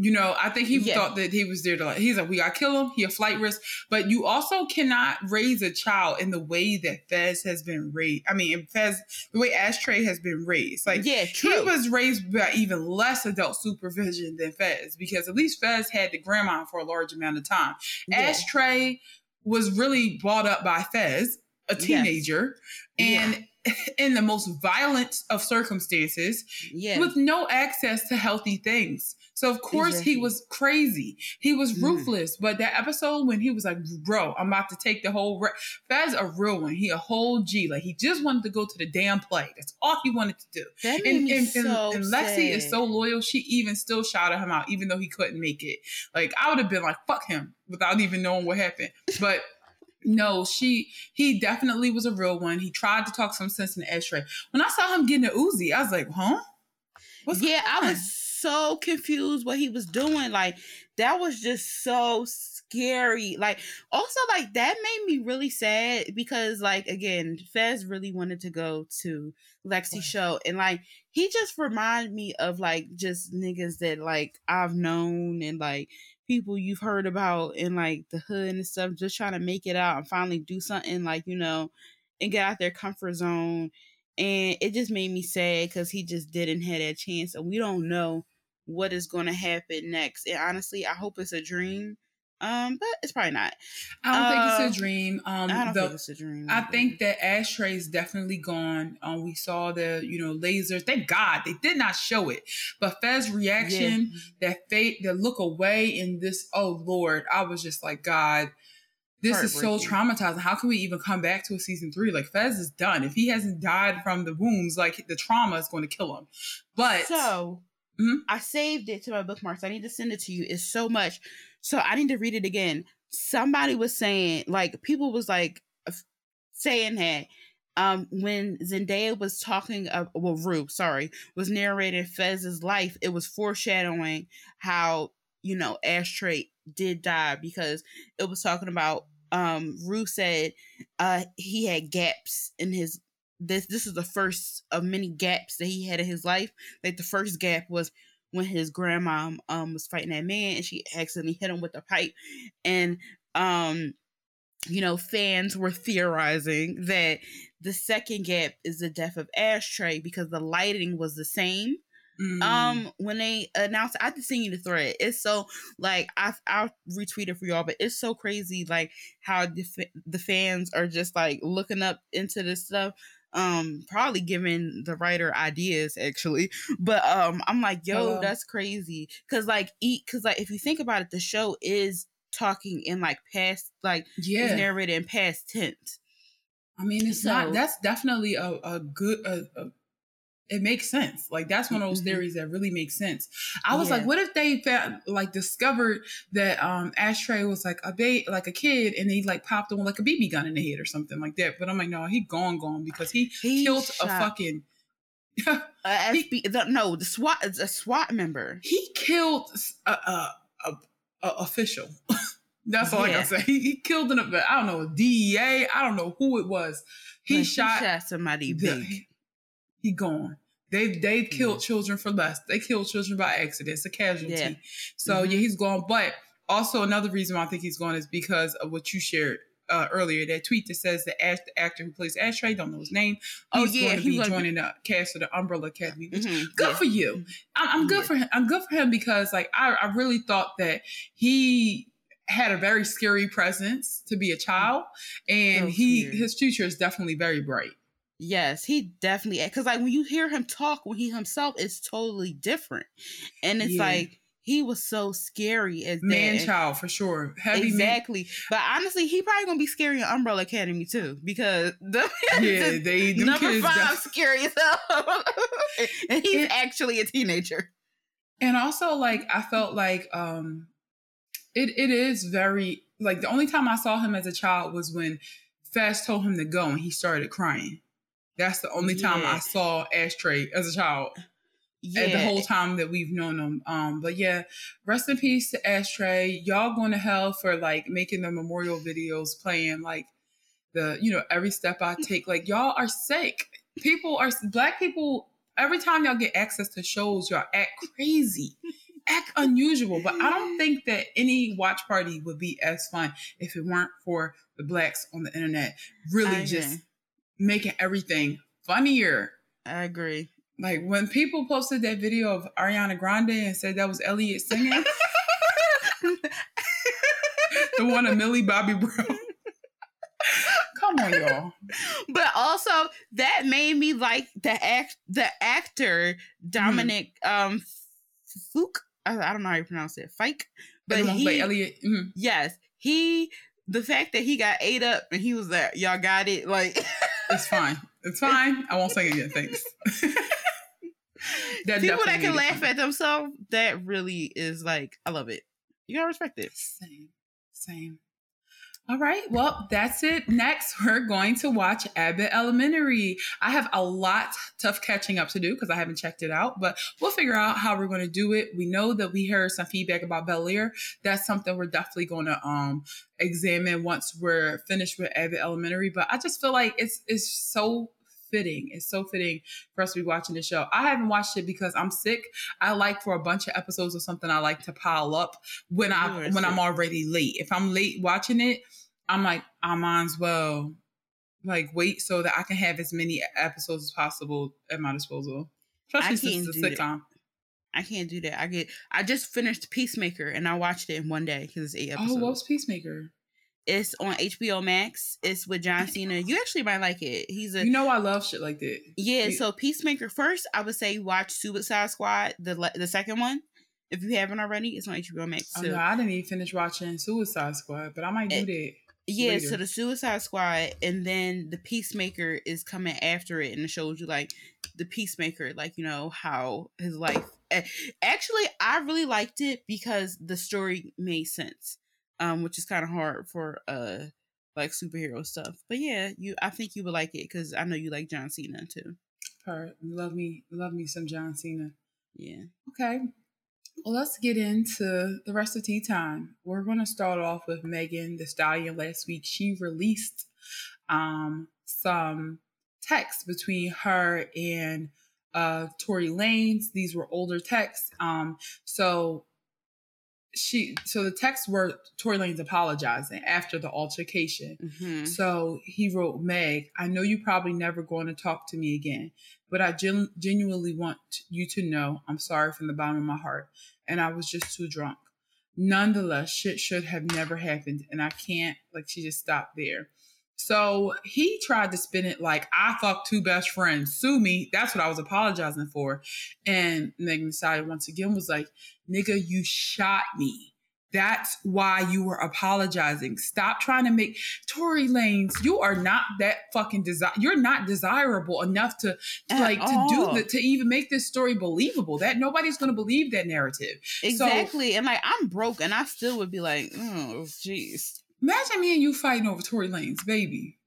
You know, I think he yeah. thought that he was there to like, he's like, we gotta kill him. He a flight risk. But you also cannot raise a child in the way that Fez has been raised. I mean, Fez, the way Ashtray has been raised. Like, yeah, true. he was raised by even less adult supervision than Fez because at least Fez had the grandma for a large amount of time. Yeah. Ashtray was really brought up by Fez, a teenager. Yes. And yeah in the most violent of circumstances yeah. with no access to healthy things. So of course exactly. he was crazy. He was mm. ruthless. Mm. But that episode when he was like, "Bro, I'm about to take the whole," re-. that's a real one. He a whole G. Like he just wanted to go to the damn play. That's all he wanted to do. That and, and, so and, and Lexi is so loyal. She even still shouted him out, even though he couldn't make it. Like I would have been like, "Fuck him," without even knowing what happened. But no, she he definitely was a real one. He tried to talk some sense in the Ashtray. When I saw him getting a Uzi, I was like, huh? What's yeah, I was so confused what he was doing. Like that was just so scary. Like also like that made me really sad because like again, Fez really wanted to go to Lexi show and like he just reminded me of like just niggas that like I've known and like people you've heard about in like the hood and stuff, just trying to make it out and finally do something like, you know, and get out their comfort zone. And it just made me sad because he just didn't have that chance. And we don't know what is going to happen next. And honestly, I hope it's a dream um, but it's probably not. I don't uh, think it's a um, dream. Um, I don't the, think it's a dream. I think that Ashtray is definitely gone. Um, we saw the you know lasers. Thank God they did not show it, but Fez's reaction, yeah. that fate, the look away in this. Oh Lord, I was just like God. This is so traumatizing. How can we even come back to a season three? Like Fez is done. If he hasn't died from the wounds, like the trauma is going to kill him. But so mm-hmm. I saved it to my bookmarks. I need to send it to you. It's so much so I need to read it again. Somebody was saying, like, people was like saying that um, when Zendaya was talking, of, well, Rue, sorry, was narrating Fez's life, it was foreshadowing how, you know, Ashtray did die because it was talking about, um, Rue said uh, he had gaps in his, this, this is the first of many gaps that he had in his life. Like the first gap was when his grandma um was fighting that man and she accidentally hit him with a pipe and um you know fans were theorizing that the second gap is the death of ashtray because the lighting was the same mm. um when they announced i just seen you the thread it's so like i i'll retweet it for y'all but it's so crazy like how the, the fans are just like looking up into this stuff um probably giving the writer ideas actually but um i'm like yo uh, that's crazy because like eat because like if you think about it the show is talking in like past like yeah. narrated in past tense. I mean it's so, not that's definitely a, a good a, a it makes sense. Like that's one of those mm-hmm. theories that really makes sense. I was yeah. like, what if they found, like discovered that um Ashtray was like a ba- like a kid and he like popped on like a BB gun in the head or something like that. But I'm like, no, he gone gone because he, he killed shot. a fucking uh, FB, the, no, the SWAT a SWAT member. He killed a, a, a, a official. That's all yeah. I can say. He, he killed an I don't know DEA. I don't know who it was. He, shot, he shot somebody big he gone. They've they've killed children for less. They killed children by accident. It's a casualty. Yeah. So mm-hmm. yeah, he's gone. But also another reason why I think he's gone is because of what you shared uh, earlier. That tweet that says the, act, the actor who plays Ashtray, don't know his name. Oh, he's yeah, going to be joining be- the cast of the Umbrella Academy. Which, mm-hmm. Good yeah. for you. Mm-hmm. I'm, I'm good yeah. for him. I'm good for him because like I, I really thought that he had a very scary presence to be a child, and oh, he his future is definitely very bright. Yes, he definitely because like when you hear him talk when he himself is totally different, and it's yeah. like he was so scary as man child for sure. Heavy exactly, man. but honestly, he probably gonna be scary in Umbrella Academy too because the yeah they number five def- scary as hell, and he's actually a teenager. And also, like I felt like um, it it is very like the only time I saw him as a child was when Fez told him to go and he started crying. That's the only time I saw Ashtray as a child. yeah. the whole time that we've known him. Um, but yeah, rest in peace to Ashtray. Y'all going to hell for like making the memorial videos playing like the you know every step I take. Like y'all are sick. People are black people. Every time y'all get access to shows, y'all act crazy, act unusual. But I don't think that any watch party would be as fun if it weren't for the blacks on the internet really just making everything funnier. I agree. Like when people posted that video of Ariana Grande and said that was Elliot singing, the one of Millie Bobby Brown. Come on, y'all. But also that made me like the act the actor Dominic mm-hmm. um Fook. I, I, don't know how you pronounce it. Fike. But he, Elliot. Mm-hmm. Yes. He the fact that he got ate up and he was there, y'all got it. Like it's fine. It's fine. I won't say again. Thanks. that People that can laugh at themselves, that really is like, I love it. You gotta respect it. Same. Same. All right. Well, that's it. Next, we're going to watch Abbott Elementary. I have a lot tough catching up to do because I haven't checked it out, but we'll figure out how we're going to do it. We know that we heard some feedback about Bel Air. That's something we're definitely going to um examine once we're finished with Abbott Elementary. But I just feel like it's it's so fitting. It's so fitting for us to be watching the show. I haven't watched it because I'm sick. I like for a bunch of episodes or something I like to pile up when I when I'm already late. If I'm late watching it, I'm like, I might as well like wait so that I can have as many episodes as possible at my disposal. Especially since it's a sitcom. I can't do that. I get. I just finished Peacemaker and I watched it in one day because it's eight oh, episodes. Oh, what's Peacemaker? It's on HBO Max. It's with John Cena. You actually might like it. He's a. You know I love shit like that. Yeah. So Peacemaker first, I would say watch Suicide Squad, the the second one. If you haven't already, it's on HBO Max. Oh, no, I didn't even finish watching Suicide Squad, but I might do it, that. Yeah, later. so the Suicide Squad, and then the Peacemaker is coming after it, and it shows you like the Peacemaker, like you know how his life. Eh, actually, I really liked it because the story made sense um, which is kind of hard for uh like superhero stuff. But yeah, you I think you would like it because I know you like John Cena too. Part love me, love me some John Cena. Yeah. Okay. Well, let's get into the rest of tea time. We're going to start off with Megan Thee Stallion. Last week, she released um, some text between her and uh, Tory Lanez. These were older texts. Um, so she so the texts were Tory Lanez apologizing after the altercation. Mm-hmm. So he wrote, Meg, I know you probably never going to talk to me again, but I gen- genuinely want you to know I'm sorry from the bottom of my heart, and I was just too drunk. Nonetheless, shit should have never happened, and I can't like she just stopped there. So he tried to spin it like I fucked two best friends. Sue me. That's what I was apologizing for. And Megan decided once again was like, nigga, you shot me. That's why you were apologizing. Stop trying to make Tory Lanez. You are not that fucking desire. You're not desirable enough to, to like all. to do that to even make this story believable. That nobody's going to believe that narrative. Exactly. So, and like I'm broke, and I still would be like, oh, jeez. Imagine me and you fighting over Tory Lanez, baby.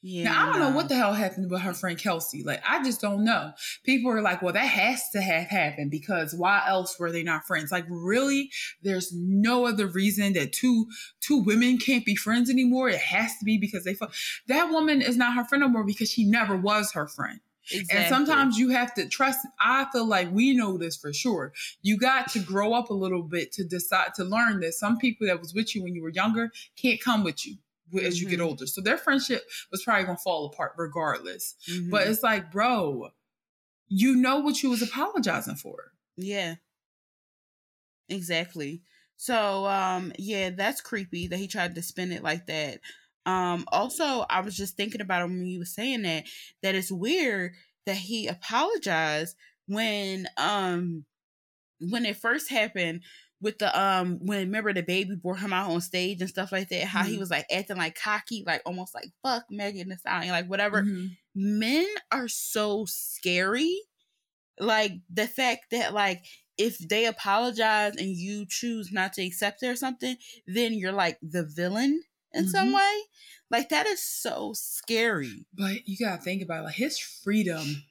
Yeah. Now I don't know what the hell happened with her friend Kelsey. Like I just don't know. People are like, well, that has to have happened because why else were they not friends? Like really, there's no other reason that two two women can't be friends anymore. It has to be because they. That woman is not her friend no more because she never was her friend. Exactly. And sometimes you have to trust. I feel like we know this for sure. You got to grow up a little bit to decide to learn that some people that was with you when you were younger can't come with you as mm-hmm. you get mm-hmm. older. So their friendship was probably gonna fall apart regardless. Mm-hmm. But it's like, bro, you know what you was apologizing for. Yeah. Exactly. So um yeah, that's creepy that he tried to spin it like that. Um, also, I was just thinking about him when you were saying that, that it's weird that he apologized when um when it first happened with the um when remember the baby brought him out on stage and stuff like that, how mm-hmm. he was like acting like cocky, like almost like fuck Megan Thee Stallion, like whatever. Mm-hmm. Men are so scary. Like the fact that like if they apologize and you choose not to accept it or something, then you're like the villain in mm-hmm. some way. Like that is so scary. But you gotta think about it, like his freedom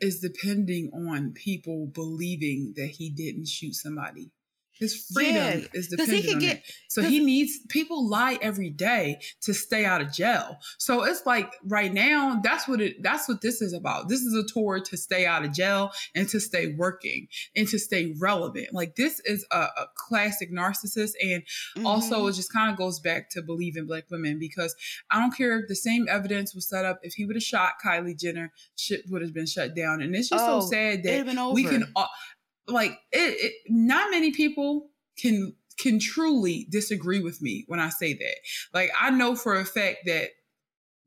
is depending on people believing that he didn't shoot somebody. His freedom Yeah, is he dependent could on get- it. So he needs people lie every day to stay out of jail. So it's like right now, that's what it that's what this is about. This is a tour to stay out of jail and to stay working and to stay relevant. Like this is a, a classic narcissist and also Mhm. it just kind of goes back to believing black women because I don't care if the same evidence was set up if he would have shot Kylie Jenner, shit would have been shut down. And it's just Oh, so sad that have been over. we can uh, like it, it not many people can can truly disagree with me when I say that. Like I know for a fact that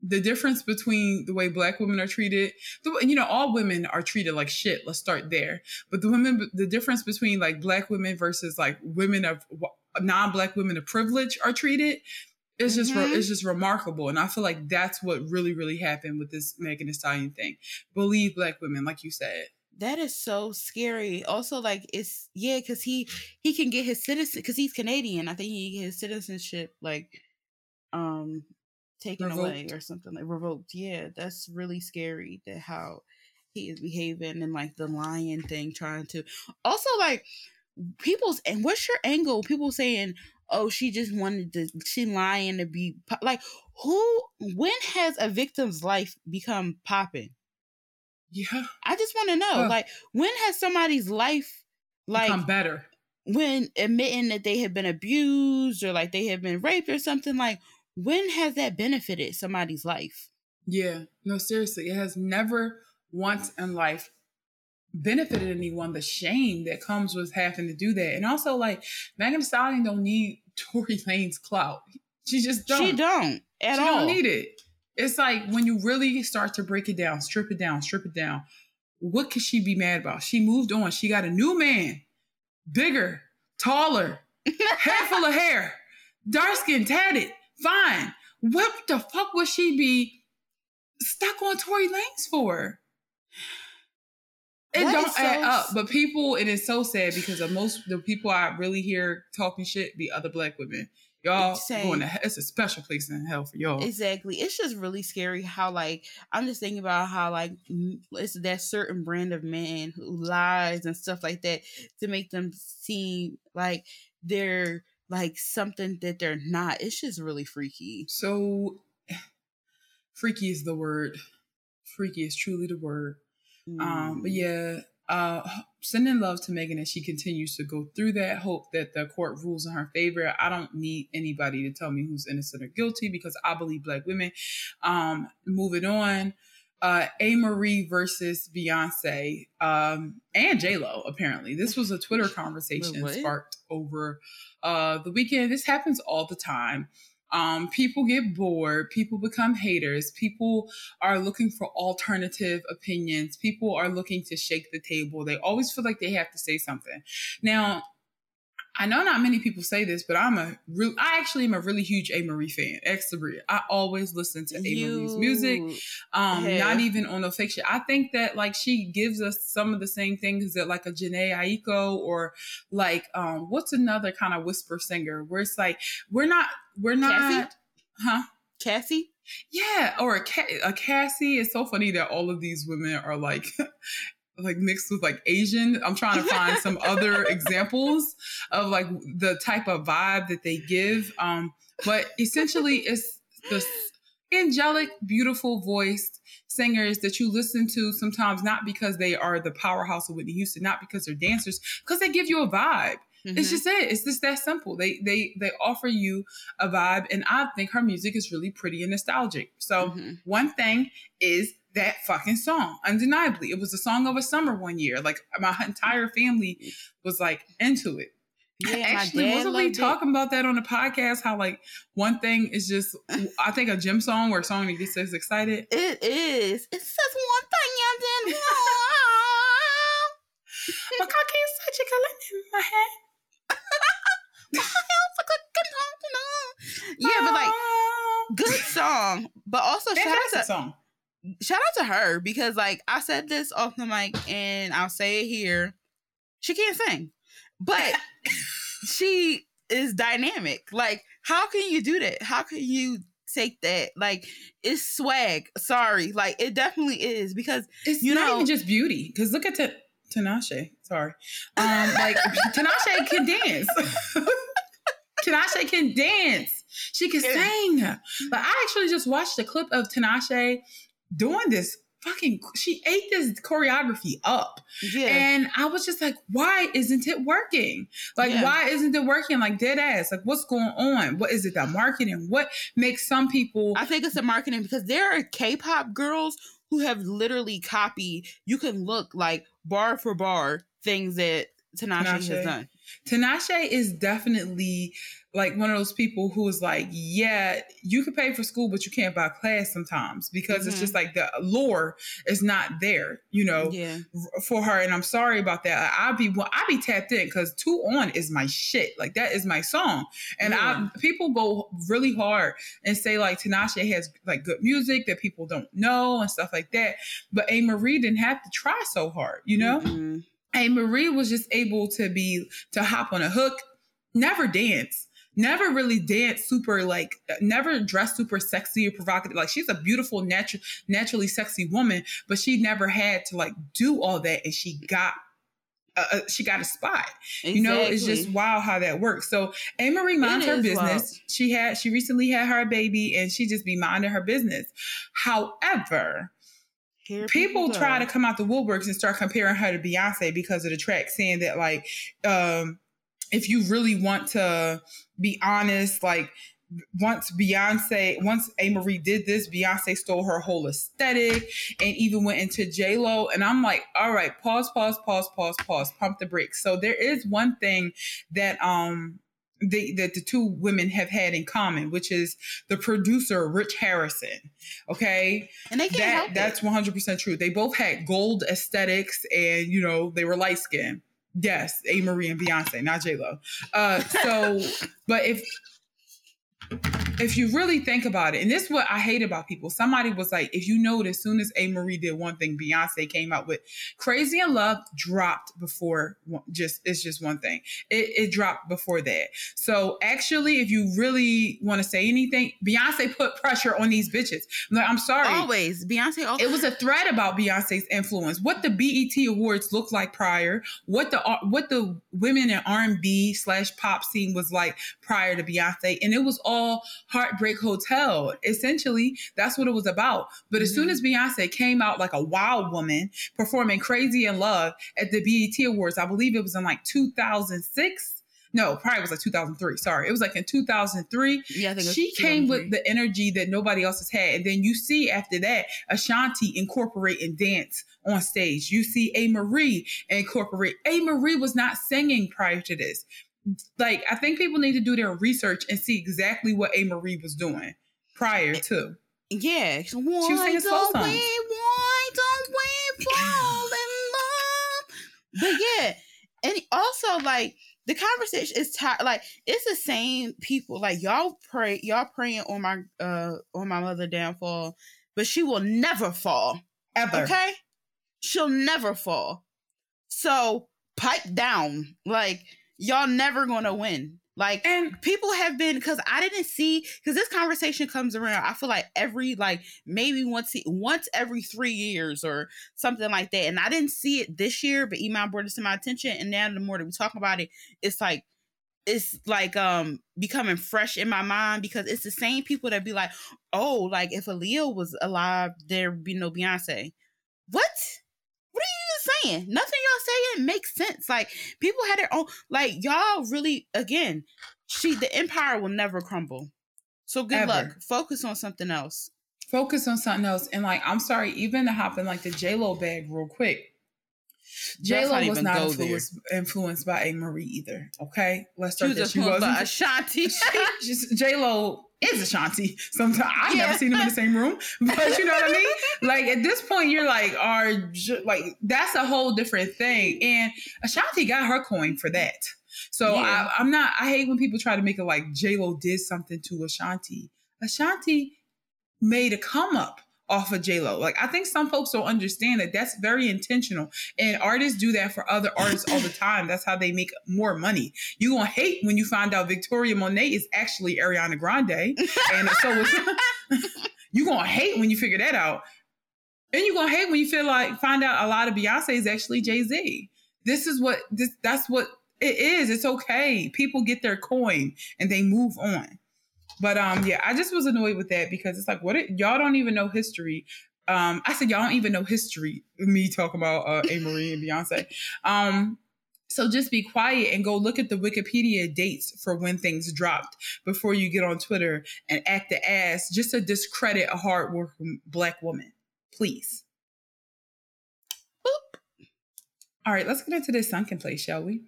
the difference between the way black women are treated, the, you know, all women are treated like shit. Let's start there. But the women, the difference between like black women versus like women of non-black women of privilege are treated is just Mhm. it's just remarkable. And I feel like that's what really really happened with this Megan Thee Stallion thing. Believe black women, like you said. That is so scary. Also, like it's yeah, because he he can get his citizen because he's Canadian. I think he his citizenship like um taken away or something like revoked. Yeah, that's really scary. That how he is behaving and like the lion thing, trying to also like people's and what's your angle? People saying, "Oh, she just wanted to she lying to be po-" like who? When has a victim's life become popping? Yeah, I just want to know, Huh. like, when has somebody's life, like, become better. when admitting that they have been abused or like they have been raped or something, like, when has that benefited somebody's life? Yeah, no, seriously, it has never once in life benefited anyone. The shame that comes with having to do that, and also like Megan Stallion don't need Tory Lanez clout. She just don't. She don't at she all. don't need it. It's like when you really start to break it down, strip it down, strip it down. What could she be mad about? She moved on. She got a new man, bigger, taller, head full of hair, dark skin, tatted, fine. What the fuck would she be stuck on Tory Lanez for? It That don't so add up. But people, and it is so sad because of most the people I really hear talking shit be other black women. Y'all Same. going to it's a special place in hell for y'all. Exactly. It's just really scary how like I'm just thinking about how like it's that certain brand of man who lies and stuff like that to make them seem like they're like something that they're not. It's just really freaky. So freaky is the word. Freaky is truly the word. Um, but Mm. yeah, uh, sending love to Megan as she continues to go through that. Hope that the court rules in her favor. I don't need anybody to tell me who's innocent or guilty because I believe black women. Um, moving on. Uh, Amerie versus Beyonce um, and J Lo. Apparently, this was a Twitter conversation sparked over uh, the weekend. This happens all the time. Um, people get bored. People become haters. People are looking for alternative opinions. People are looking to shake the table. They always feel like they have to say something. Now, I know not many people say this, but I'm a real. I actually am a really huge Amerie fan. Ex Sabria. I always listen to Amerie's music. Um, have. not even on no fiction. I think that like she gives us some of the same things that like a Jhené Aiko or like um what's another kind of whisper singer where it's like we're not we're not Cassie? huh Cassie? yeah, or a, a Cassie. It's so funny that all of these women are like, like mixed with like Asian. I'm trying to find some other examples of like the type of vibe that they give. Um, but essentially, it's the angelic, beautiful voiced singers that you listen to sometimes not because they are the powerhouse of Whitney Houston, not because they're dancers, because they give you a vibe. It's Mhm. just it. It's just that simple. They they they offer you a vibe, and I think her music is really pretty and nostalgic. So Mhm. one thing is that fucking song, undeniably. It was the song of a summer one year. Like my entire family was like into it. Yeah, my Actually, dad wasn't we loved it. talking about that on the podcast? How like one thing is just I think a gym song or a song that gets us excited. It is. It says one thing you didn't. My cocky is such a color in my head. yeah, but like Oh. good song. But also shout out to song. Shout out to her because like I said this off the mic and I'll say it here. She can't sing. But she is dynamic. Like, how can you do that? How can you take that. Like it's swag. Sorry, like it definitely is because it's you not know- even just beauty. Because look at T- Tinashe. Sorry, um, like Tinashe can dance. Tinashe can dance. She can Yeah. sing. But I actually just watched a clip of Tinashe doing this fucking. She ate this choreography up. yeah, And I was just like, why isn't it working? Like, Yeah. why isn't it working? Like, dead ass. Like, what's going on? What is it? The marketing? What makes some people. I think it's the marketing because there are K-pop girls who have literally copied. You can look like bar for bar things that Tinashe. has done. Tinashe is definitely like one of those people who is like, yeah, you can pay for school, but you can't buy class sometimes because it's Mhm. just like the lore is not there, you know, Yeah, for her. And I'm sorry about that. I'll be well, I be tapped in because Two On is my shit. Like that is my song. And Yeah. I people go really hard and say like Tinashe has like good music that people don't know and stuff like that. But Amerie didn't have to try so hard, you know? Mm-mm. And Marie was just able to be to hop on a hook, never dance, never really dance super like never dress super sexy or provocative. Like she's a beautiful, natural, naturally sexy woman, but she never had to like do all that, and she got. Uh, she got a spot. You know, it's just Exactly. wow how that works. So Amerie minds her business. wild. She had she recently had her baby, and she just be minding her business. However, Here people try to come out the woodworks and start comparing her to Beyonce because of the track, saying that like, um, if you really want to be honest, like once Beyonce, once Amerie did this, Beyonce stole her whole aesthetic and even went into J Lo. And I'm like, all right, pause, pause, pause, pause, pause, pump the brakes. So there is one thing that um the, that the two women have had in common, which is the producer Rich Harrison. Okay, and they can't that help that's 100% true. They both had gold aesthetics and you know they were light skinned yes amerie and beyonce not j-lo. Uh so but if if you really think about it, and this is what I hate about people, somebody was like, if you know, as soon as Amerie did one thing, Beyonce came out with Crazy in Love dropped before just, it's just one thing. It, it dropped before that. So actually, if you really want to say anything, Beyonce put pressure on these bitches. Like, I'm sorry. Always Beyonce. Always, It was a thread about Beyonce's influence. What the BET Awards looked like prior, what the what the women in R&B slash pop scene was like prior to Beyonce, and it was all Heartbreak Hotel. Essentially, that's what it was about. But as soon Mhm. as Beyonce came out like a wild woman performing "Crazy in Love" at the BET Awards, I believe it was in like 2006. No, probably was like 2003. Sorry, it was like in 2003 yeah, I think it was she came with the energy that nobody else has had. And then you see after that Ashanti incorporate and dance on stage. You see Amerie incorporate. Amerie was not singing prior to this. Like, I think people need to do their research and see exactly what Amerie was doing prior to. Yeah, she was singing slow don't songs. we, why don't we fall in love? But yeah, and also like the conversation is tired. Like it's the same people. Like y'all pray, y'all praying on my uh on my mother downfall, but she will never fall. Ever. Okay, she'll never fall. So pipe down. Like y'all never gonna win. Like And people have been because I didn't see because this conversation comes around. I feel like every like maybe once once every three years or something like that, and I didn't see it this year. But Iman brought it to my attention, and now the more that we talk about it, it's like it's like um becoming fresh in my mind because it's the same people that be like, oh, like if Aaliyah was alive, there'd be no Beyonce. What? What are you even saying? Nothing y'all saying makes sense. Like people had their own like y'all really again, she the empire will never crumble. So good Ever. luck. Focus on something else. focus on something else. And like, I'm sorry, even to hop in like the J Lo bag real quick. J Lo not was not influenced, influenced by Amerie either. Okay, let's She start was there. just She influenced by wasn't. Ashanti. J Lo is Ashanti. Sometimes I've Yeah. never seen them in the same room, but you know what I mean. Like at this point, you're like, are like that's a whole different thing. And Ashanti got her coin for that. So Yeah. I, I'm not. I hate when people try to make it like J Lo did something to Ashanti. Ashanti made a come up off of J Lo. Like I think some folks don't understand that that's very intentional, and artists do that for other artists all the time. That's how they make more money. You gonna hate when you find out Victoria Monet is actually Ariana Grande, and so you gonna hate when you figure that out, and you gonna hate when you feel like find out a lot of Beyonce is actually Jay Z. This is what this that's what it is. It's okay. People get their coin and they move on. But um, yeah, I just was annoyed with that because it's like, what? It, y'all don't even know history. Um, I said y'all don't even know history. Me talking about uh, Amerie and Beyonce. Um, so just be quiet and go look at the Wikipedia dates for when things dropped before you get on Twitter and act the ass just to discredit a hardworking black woman. Please. Boop. All right, let's get into this sunken place, shall we?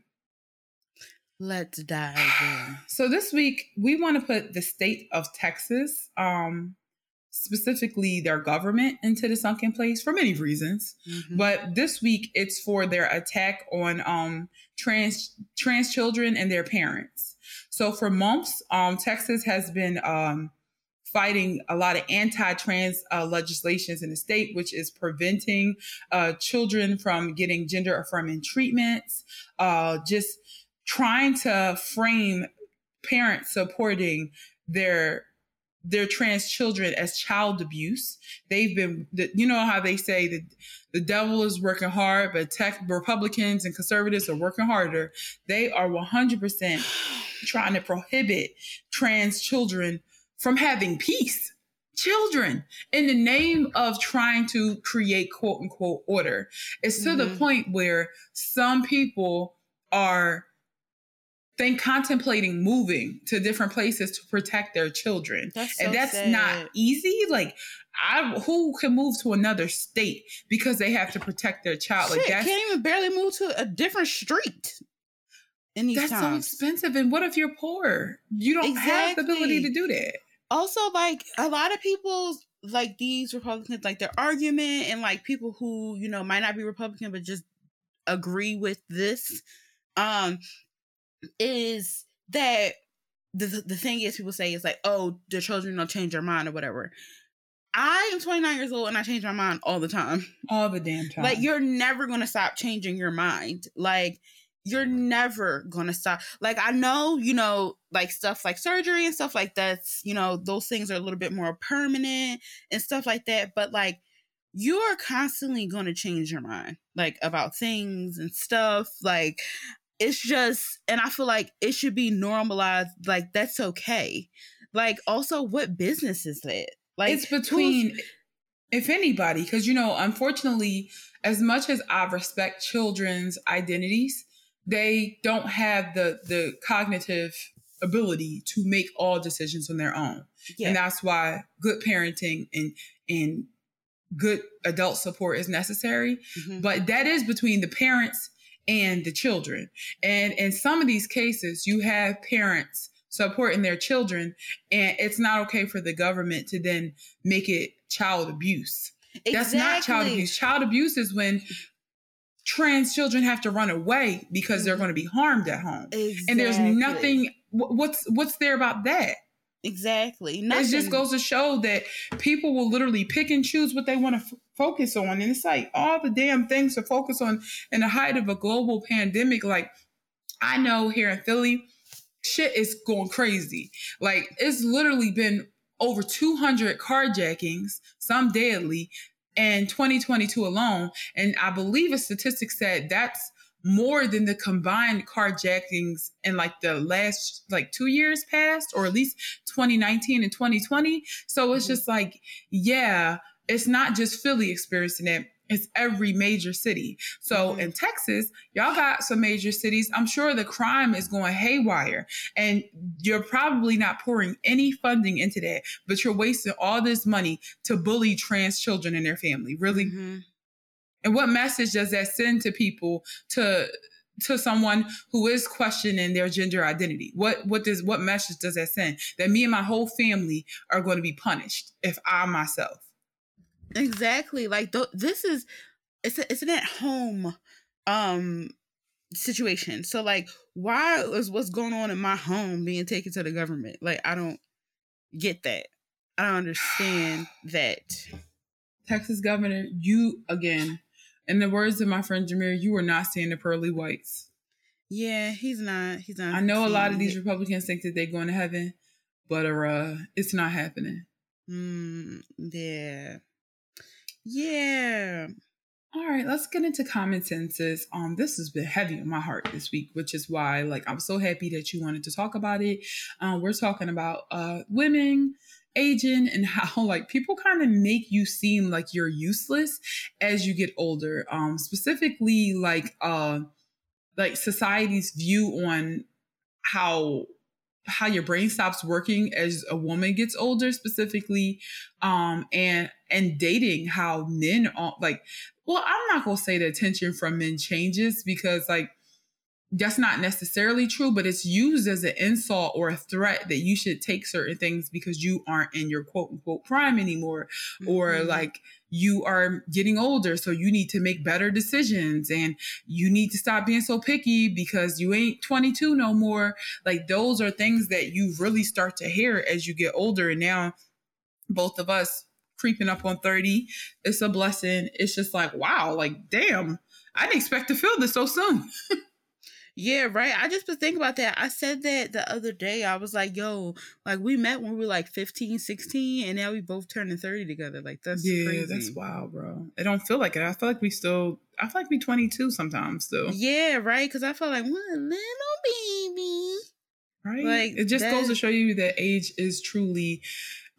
Let's dive in. So this week we want to put the state of Texas, um, specifically their government, into the sunken place for many reasons. Mm-hmm. But this week it's for their attack on um, trans trans children and their parents. So for months, um, Texas has been um, fighting a lot of anti-trans uh, legislations in the state, which is preventing uh, children from getting gender affirming treatments, uh, just trying to frame parents supporting their their trans children as child abuse. They've been, you know how they say that the devil is working hard, but tech Republicans and conservatives are working harder. They are 100% trying to prohibit trans children from having peace. Children, in the name of trying to create quote unquote order. It's to mm-hmm. the point where some people are think contemplating moving to different places to protect their children. That's so and that's sad. not easy. Like I who can move to another state because they have to protect their child. Shit, like that can't even barely move to a different street. In these that's times. so expensive. And what if you're poor? You don't exactly. have the ability to do that. Also, like a lot of people like these Republicans, like their argument and like people who, you know, might not be Republican but just agree with this. Um, is that the the thing is people say is like, oh, the children don't change their mind or whatever. I am 29 years old and I change my mind all the time. All the damn time. Like you're never gonna stop changing your mind. Like you're never gonna stop. Like I know, you know, like stuff like surgery and stuff like that's, you know, those things are a little bit more permanent and stuff like that. But like you are constantly gonna change your mind, like about things and stuff. Like it's just and i feel like it should be normalized like that's okay like also what business is that like it's between if anybody because you know unfortunately as much as i respect children's identities they don't have the the cognitive ability to make all decisions on their own yeah. and that's why good parenting and and good adult support is necessary mm-hmm. but that is between the parents and the children. And in some of these cases, you have parents supporting their children, and it's not okay for the government to then make it child abuse. Exactly. That's not child abuse. Child abuse is when trans children have to run away because they're mm-hmm. going to be harmed at home. Exactly. And there's nothing what's what's there about that? Exactly. Nothing. It just goes to show that people will literally pick and choose what they want to f- focus on. And it's like all the damn things to focus on in the height of a global pandemic. Like, I know here in Philly, shit is going crazy. Like, it's literally been over 200 carjackings, some deadly, in 2022 alone. And I believe a statistic said that's more than the combined carjackings in like the last like two years past or at least 2019 and 2020 so it's mm-hmm. just like yeah it's not just philly experiencing it it's every major city so mm-hmm. in texas y'all got some major cities i'm sure the crime is going haywire and you're probably not pouring any funding into that but you're wasting all this money to bully trans children and their family really mm-hmm. And what message does that send to people to to someone who is questioning their gender identity? What what does what message does that send? That me and my whole family are going to be punished if I myself. Exactly. Like th- this is it's a, it's an at home um situation. So like why is what's going on in my home being taken to the government? Like I don't get that. I don't understand that. Texas governor, you again, in the words of my friend Jameer, you are not seeing the pearly whites. Yeah, he's not. He's not. I know a lot of these Republicans think that they're going to heaven, but uh, it's not happening. Mm, yeah. Yeah. All right, let's get into common senses. Um, this has been heavy on my heart this week, which is why, like, I'm so happy that you wanted to talk about it. Um, we're talking about uh women aging and how like people kind of make you seem like you're useless as you get older. Um, specifically, like uh, like society's view on how how your brain stops working as a woman gets older specifically um and and dating how men are like well i'm not gonna say the attention from men changes because like that's not necessarily true, but it's used as an insult or a threat that you should take certain things because you aren't in your quote unquote prime anymore, mm-hmm. or like you are getting older, so you need to make better decisions and you need to stop being so picky because you ain't 22 no more. Like those are things that you really start to hear as you get older. And now both of us creeping up on 30, it's a blessing. It's just like, wow, like, damn, I didn't expect to feel this so soon. Yeah, right. I just been thinking about that. I said that the other day. I was like, yo, like we met when we were like 15, 16, and now we both turning 30 together. Like that's yeah, crazy. that's wild, bro. It don't feel like it. I feel like we still I feel like we 22 sometimes still. Yeah, right. Cause I feel like what a little baby. Right. Like it just goes to show you that age is truly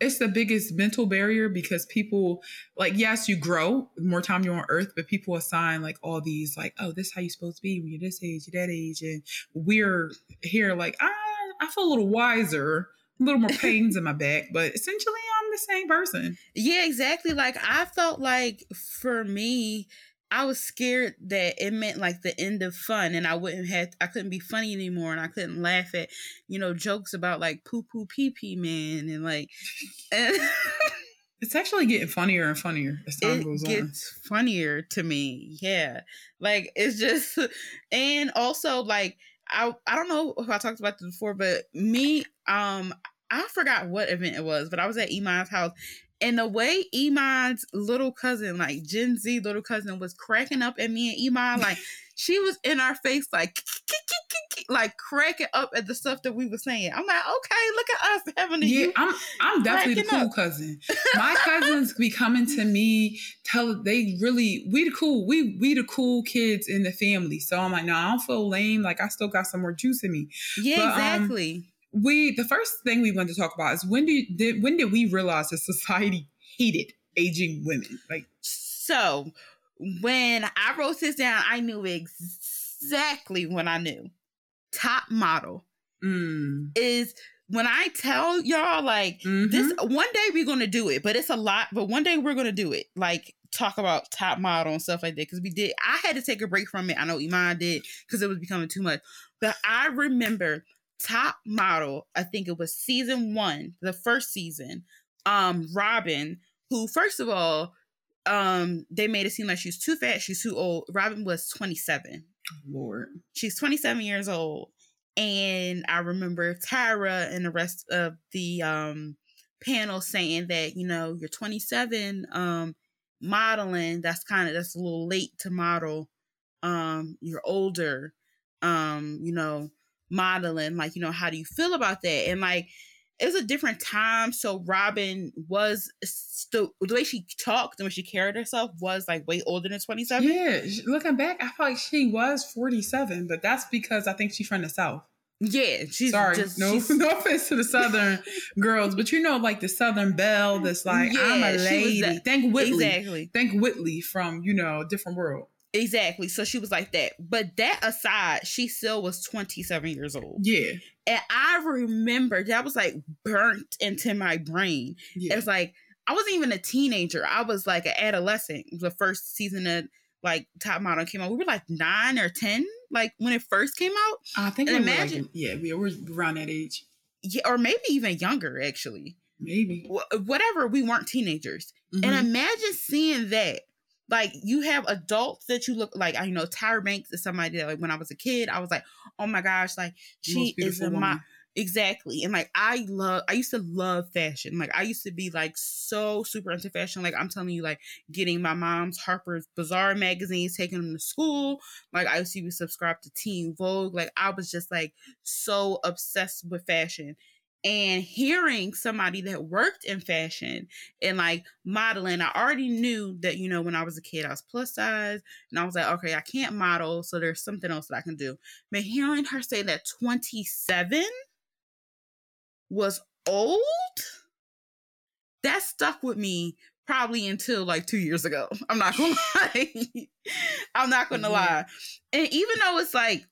it's the biggest mental barrier because people like yes you grow more time you're on earth but people assign like all these like oh this is how you're supposed to be when you're this age you're that age and we're here like i i feel a little wiser a little more pains in my back but essentially i'm the same person. Yeah exactly like i felt like for me I was scared that it meant like the end of fun and I wouldn't have I couldn't be funny anymore and I couldn't laugh at, you know, jokes about like poo poo pee pee man and like and It's actually getting funnier and funnier as time it goes on. It gets funnier to me. Yeah. Like it's just and also like I I don't know if I talked about this before, but me, um, I forgot what event it was, but I was at Iman's house and the way Iman's little cousin, like Gen Z little cousin, was cracking up at me and Iman, like she was in our face, like like cracking up at the stuff that we were saying. I'm like, okay, look at us having a yeah. I'm I'm definitely the cool up. cousin. My cousins be coming to me, tell they really we the cool we we the cool kids in the family. So I'm like, no, I don't feel lame. Like I still got some more juice in me. Yeah, but, um, exactly. Um, we the first thing we wanted to talk about is when did, did when did we realize that society hated aging women? Like so when I wrote this down, I knew exactly when I knew. Top model mm. is when I tell y'all like mm-hmm. this one day we're gonna do it, but it's a lot, but one day we're gonna do it. Like talk about top model and stuff like that. Cause we did I had to take a break from it. I know Iman did because it was becoming too much. But I remember top model, I think it was season one, the first season, um, Robin, who first of all, um, they made it seem like she's too fat, she's too old. Robin was 27. Lord. She's 27 years old. And I remember Tyra and the rest of the um panel saying that, you know, you're 27, um, modeling, that's kind of that's a little late to model. Um, you're older. Um, you know, modeling like you know how do you feel about that and like it was a different time so robin was still the way she talked and when she carried herself was like way older than 27 yeah looking back i feel like she was 47 but that's because i think she's from the south yeah, she's sorry. Just, no, she's... no offense to the southern girls, but you know, like the southern belle that's like, yeah, I'm a lady. That, Think Whitley. Exactly. Think Whitley from you know, different world. Exactly. So she was like that. But that aside, she still was 27 years old. Yeah. And I remember that was like burnt into my brain. Yeah. It's like I wasn't even a teenager. I was like an adolescent. The first season of like Top Model came out. We were like nine or ten, like when it first came out. I think and imagine, like, yeah, we were around that age. Yeah, or maybe even younger, actually. Maybe. Whatever, we weren't teenagers. Mm-hmm. And imagine seeing that like you have adults that you look like I you know Tyra Banks is somebody that like when I was a kid I was like oh my gosh like she is a mo- Exactly. And like I love I used to love fashion. Like I used to be like so super into fashion. Like I'm telling you, like getting my mom's Harper's Bazaar magazines, taking them to school. Like I used to be subscribed to Teen Vogue. Like I was just like so obsessed with fashion. And hearing somebody that worked in fashion and like modeling, I already knew that, you know, when I was a kid, I was plus size. And I was like, okay, I can't model. So there's something else that I can do. But hearing her say that 27 was old, that stuck with me probably until like two years ago. I'm not gonna lie. I'm not gonna mm-hmm. lie. And even though it's like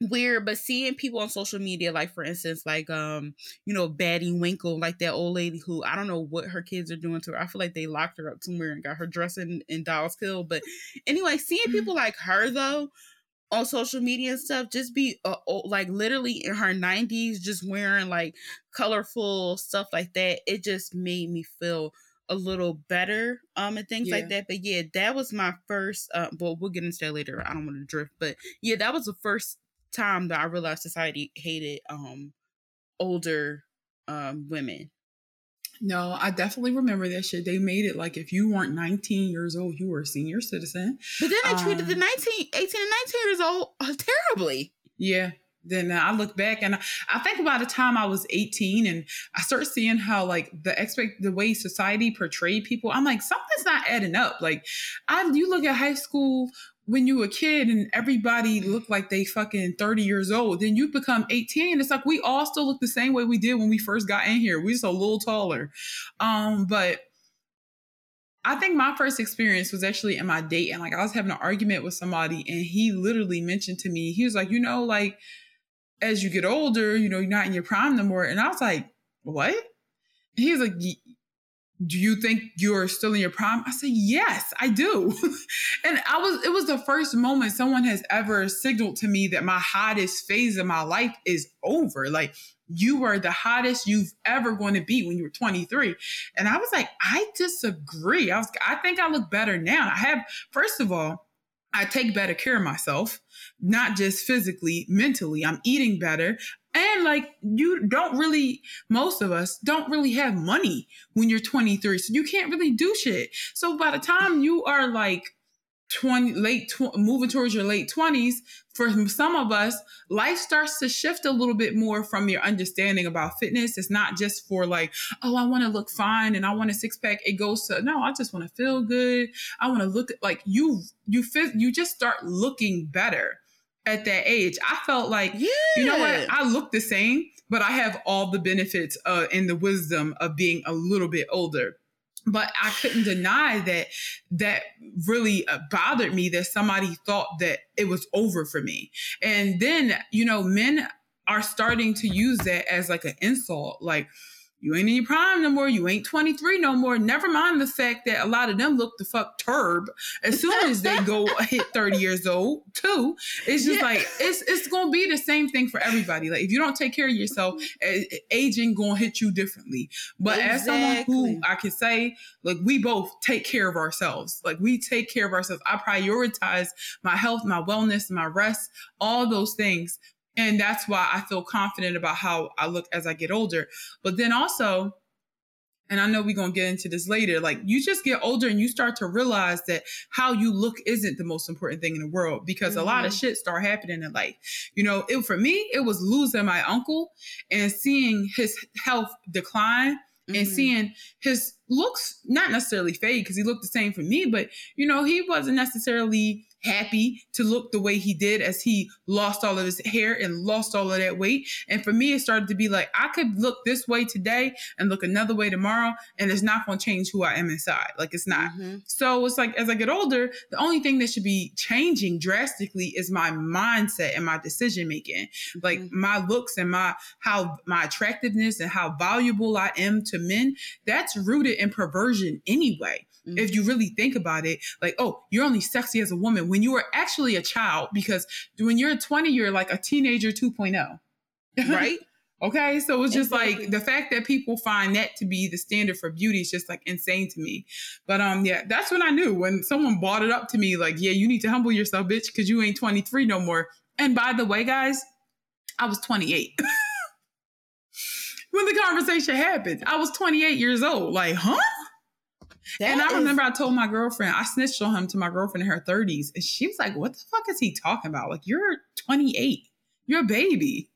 weird, but seeing people on social media, like for instance, like um, you know, Baddie Winkle, like that old lady who I don't know what her kids are doing to her. I feel like they locked her up somewhere and got her dressing in Dolls Kill. But anyway, seeing mm-hmm. people like her though, on social media and stuff just be uh, like literally in her 90s just wearing like colorful stuff like that it just made me feel a little better um and things yeah. like that but yeah that was my first uh well we'll get into that later i don't want to drift but yeah that was the first time that i realized society hated um older um women no, I definitely remember that shit. They made it like if you weren't 19 years old, you were a senior citizen. But then they treated um, the 19, 18 and 19 years old uh, terribly. Yeah. Then I look back and I think about the time I was 18 and I start seeing how like the expect the way society portrayed people. I'm like, something's not adding up. Like I you look at high school when you were a kid and everybody looked like they fucking 30 years old, then you become 18. It's like we all still look the same way we did when we first got in here. We're just a little taller. Um, but I think my first experience was actually in my date, and like I was having an argument with somebody, and he literally mentioned to me, he was like, you know, like as you get older, you know, you're not in your prime no more. And I was like, what? He was like, do you think you're still in your prime? I said, yes, I do. and I was, it was the first moment someone has ever signaled to me that my hottest phase of my life is over. Like you were the hottest you've ever going to be when you were 23. And I was like, I disagree. I was, I think I look better now. I have, first of all, I take better care of myself, not just physically, mentally. I'm eating better. And like you don't really, most of us don't really have money when you're 23. So you can't really do shit. So by the time you are like 20 late tw- moving towards your late 20s for some of us life starts to shift a little bit more from your understanding about fitness it's not just for like oh i want to look fine and i want a six pack it goes to no i just want to feel good i want to look like you you you just start looking better at that age. I felt like, yeah. you know what? I look the same, but I have all the benefits uh, and the wisdom of being a little bit older. But I couldn't deny that that really uh, bothered me that somebody thought that it was over for me. And then, you know, men are starting to use that as like an insult. Like, you ain't in your prime no more. You ain't 23 no more. Never mind the fact that a lot of them look the fuck turb as soon as they go hit 30 years old, too. It's just yeah. like it's it's gonna be the same thing for everybody. Like if you don't take care of yourself, aging gonna hit you differently. But exactly. as someone who I can say, like we both take care of ourselves. Like we take care of ourselves. I prioritize my health, my wellness, my rest, all those things and that's why I feel confident about how I look as I get older. But then also, and I know we're going to get into this later, like you just get older and you start to realize that how you look isn't the most important thing in the world because mm-hmm. a lot of mm-hmm. shit start happening in life. You know, it, for me, it was losing my uncle and seeing his health decline mm-hmm. and seeing his looks not necessarily fade because he looked the same for me, but you know, he wasn't necessarily happy to look the way he did as he lost all of his hair and lost all of that weight. And for me, it started to be like, I could look this way today and look another way tomorrow, and it's not going to change who I am inside. Like, it's not. Mm-hmm. So it's like, as I get older, the only thing that should be changing drastically is my mindset and my decision making. Mm-hmm. Like, my looks and my, how my attractiveness and how valuable I am to men, that's rooted in perversion anyway. Mm-hmm. If you really think about it, like, oh, you're only sexy as a woman when you were actually a child, because when you're 20, you're like a teenager 2.0. Right? Okay, so it's just exactly. like the fact that people find that to be the standard for beauty is just like insane to me. But um, yeah, that's when I knew when someone brought it up to me, like, yeah, you need to humble yourself, bitch, because you ain't 23 no more. And by the way, guys, I was 28. when the conversation happened. I was 28 years old. Like, huh? That and I is... remember I told my girlfriend, I snitched on him to my girlfriend in her 30s. And she was like, What the fuck is he talking about? Like, you're 28. You're a baby.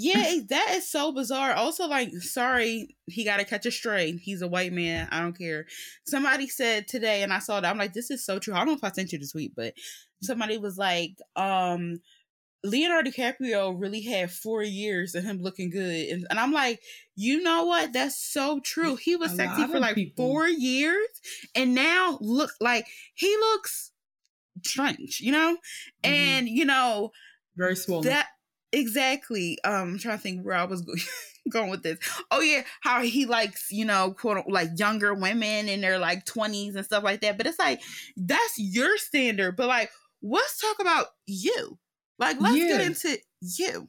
Yeah, that is so bizarre. Also, like, sorry, he got to catch a stray. He's a white man. I don't care. Somebody said today, and I saw that. I'm like, this is so true. I don't know if I sent you the tweet, but somebody was like, um, Leonardo DiCaprio really had four years of him looking good. And, and I'm like, you know what? That's so true. He was a sexy for like people. four years. And now look like he looks strange, you know? Mm-hmm. And, you know, very swollen. That exactly. Um, I'm trying to think where I was going. going with this. Oh yeah, how he likes, you know, quote like younger women in their like 20s and stuff like that. But it's like that's your standard. But like, let's talk about you. Like, let's yeah. get into you.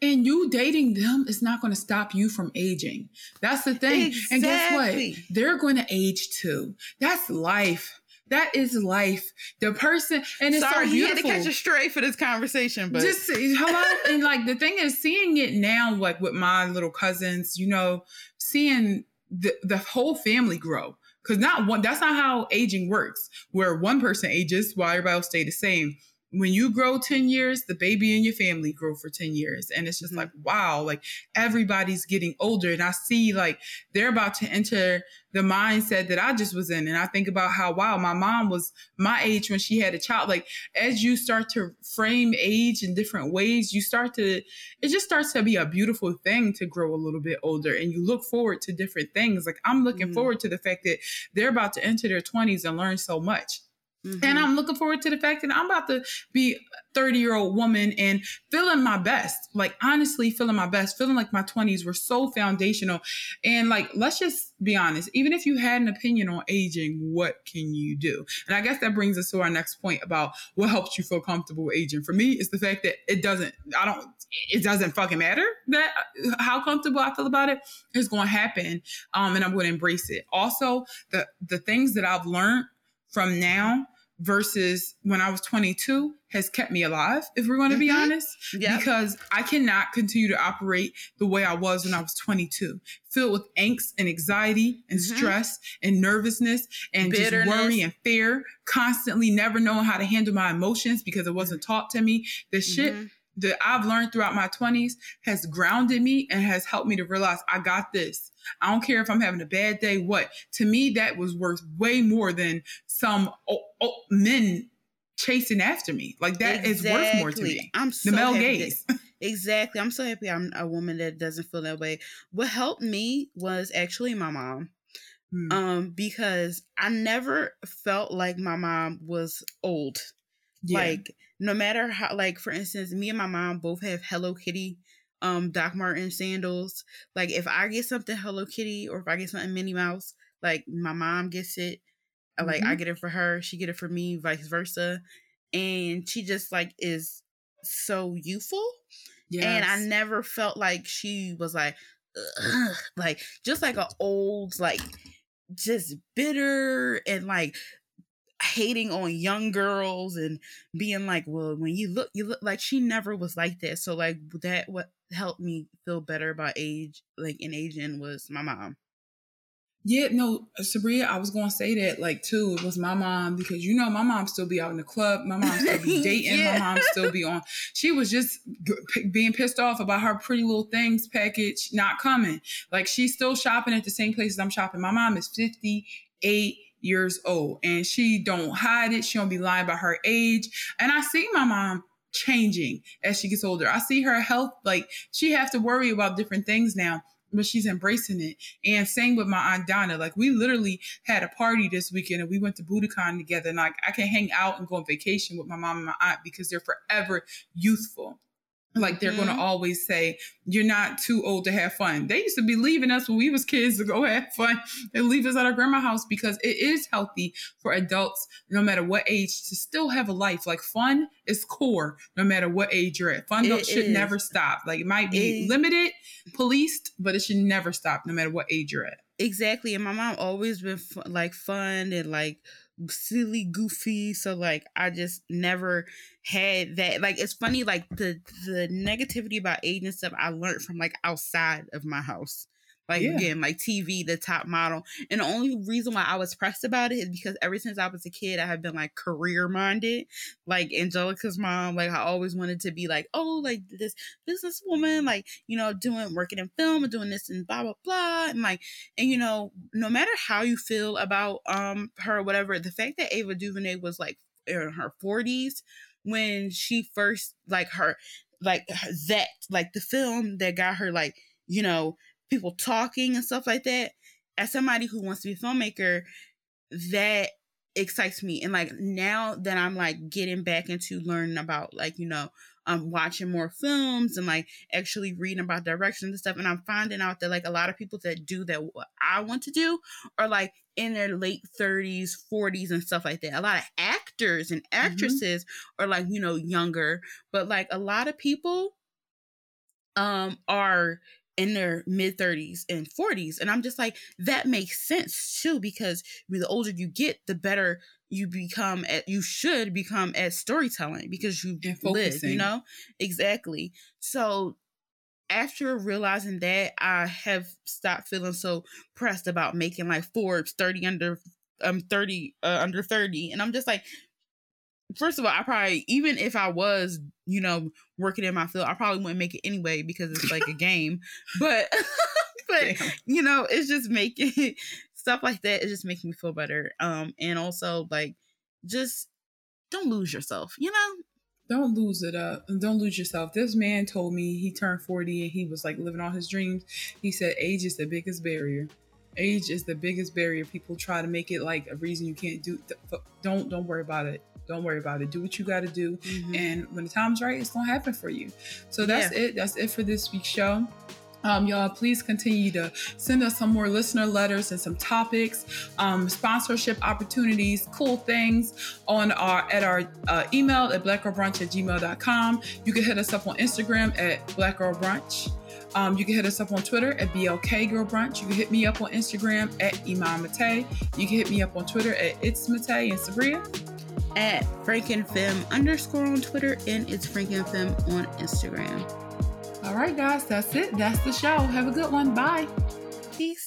And you dating them is not going to stop you from aging. That's the thing. Exactly. And guess what? They're going to age too. That's life. That is life. The person and it's Sorry, so beautiful. you had to catch a stray for this conversation, but just see hello. and like the thing is, seeing it now, like with my little cousins, you know, seeing the the whole family grow. Because not one, that's not how aging works. Where one person ages while everybody else stay the same when you grow 10 years, the baby in your family grow for 10 years. And it's just mm-hmm. like, wow, like everybody's getting older. And I see like they're about to enter the mindset that I just was in. And I think about how, wow, my mom was my age when she had a child. Like as you start to frame age in different ways, you start to, it just starts to be a beautiful thing to grow a little bit older and you look forward to different things. Like I'm looking mm-hmm. forward to the fact that they're about to enter their 20s and learn so much. Mm-hmm. And I'm looking forward to the fact that I'm about to be 30 year old woman and feeling my best. Like honestly, feeling my best, feeling like my 20s were so foundational. And like, let's just be honest, even if you had an opinion on aging, what can you do? And I guess that brings us to our next point about what helps you feel comfortable aging. For me, it's the fact that it doesn't, I don't, it doesn't fucking matter that how comfortable I feel about it is going to happen. Um, and I'm going to embrace it. Also, the, the things that I've learned from now versus when I was 22 has kept me alive, if we're going to mm-hmm. be honest. Yep. Because I cannot continue to operate the way I was when I was 22, filled with angst and anxiety and mm-hmm. stress and nervousness and Bitterness. just worry and fear, constantly never knowing how to handle my emotions because it wasn't taught to me. The shit mm-hmm. That I've learned throughout my 20s has grounded me and has helped me to realize I got this. I don't care if I'm having a bad day, what. To me, that was worth way more than some oh, oh, men chasing after me. Like that exactly. is worth more to me. I'm so the male gaze. That, exactly. I'm so happy I'm a woman that doesn't feel that way. What helped me was actually my mom. Hmm. Um, because I never felt like my mom was old. Yeah. Like no matter how like for instance, me and my mom both have Hello Kitty um Doc Marten sandals. Like if I get something Hello Kitty or if I get something Minnie Mouse, like my mom gets it. Mm-hmm. Like I mm-hmm. get it for her, she get it for me, vice versa. And she just like is so youthful. Yes. And I never felt like she was like like just like an old like just bitter and like hating on young girls and being like, well, when you look, you look like she never was like that. So like that what helped me feel better about age, like in aging, was my mom. Yeah, no, uh, Sabria, I was gonna say that like too. It was my mom because you know my mom still be out in the club. My mom still be dating. yeah. My mom still be on. She was just being pissed off about her pretty little things package not coming. Like she's still shopping at the same places I'm shopping. My mom is 58 years old and she don't hide it. She don't be lying about her age. And I see my mom changing as she gets older. I see her health, like she have to worry about different things now, but she's embracing it. And same with my aunt Donna. Like we literally had a party this weekend and we went to Buddakan together. And like I can hang out and go on vacation with my mom and my aunt because they're forever youthful. Like they're mm-hmm. going to always say, you're not too old to have fun. They used to be leaving us when we was kids to go have fun and leave us at our grandma house because it is healthy for adults, no matter what age, to still have a life. Like fun is core, no matter what age you're at. Fun should is. never stop. Like it might be it, limited, policed, but it should never stop, no matter what age you're at. Exactly. And my mom always been like fun and like silly, goofy. So like I just never had that. Like it's funny, like the the negativity about age and stuff I learned from like outside of my house. Like yeah. again, like TV, the top model. And the only reason why I was pressed about it is because ever since I was a kid, I have been like career minded. Like Angelica's mom, like I always wanted to be like, oh, like this businesswoman, like, you know, doing working in film and doing this and blah blah blah. And like, and you know, no matter how you feel about um her whatever, the fact that Ava DuVernay was like in her 40s when she first like her like that like the film that got her like you know people talking and stuff like that, as somebody who wants to be a filmmaker, that excites me. And like now that I'm like getting back into learning about like, you know, um watching more films and like actually reading about direction and stuff. And I'm finding out that like a lot of people that do that what I want to do are like in their late 30s, 40s and stuff like that. A lot of actors and mm-hmm. actresses mm-hmm. are like, you know, younger, but like a lot of people um are in their mid 30s and 40s and i'm just like that makes sense too because the older you get the better you become at you should become at storytelling because you live you know? Exactly. So after realizing that i have stopped feeling so pressed about making like forbes 30 under um 30 uh, under 30 and i'm just like first of all, I probably even if I was, you know, working in my field, I probably wouldn't make it anyway because it's like a game. But but Damn. you know, it's just making stuff like that. It just makes me feel better. Um, and also like just don't lose yourself. You know. Don't lose it up. Don't lose yourself. This man told me he turned 40 and he was like living all his dreams. He said age is the biggest barrier age is the biggest barrier people try to make it like a reason you can't do don't don't worry about it don't worry about it. Do what you got to do. Mm-hmm. And when the time's right, it's going to happen for you. So that's yeah. it. That's it for this week's show. Um, y'all, please continue to send us some more listener letters and some topics, um, sponsorship opportunities, cool things on our at our uh, email at blackgirlbrunch at gmail.com. You can hit us up on Instagram at blackgirlbrunch. Um, you can hit us up on Twitter at BLK Girl Brunch. You can hit me up on Instagram at Iman Mate. You can hit me up on Twitter at It's Mate and Sabria at FrankenFem underscore on Twitter and it's FrankenFem on Instagram. All right, guys, that's it. That's the show. Have a good one. Bye. Peace.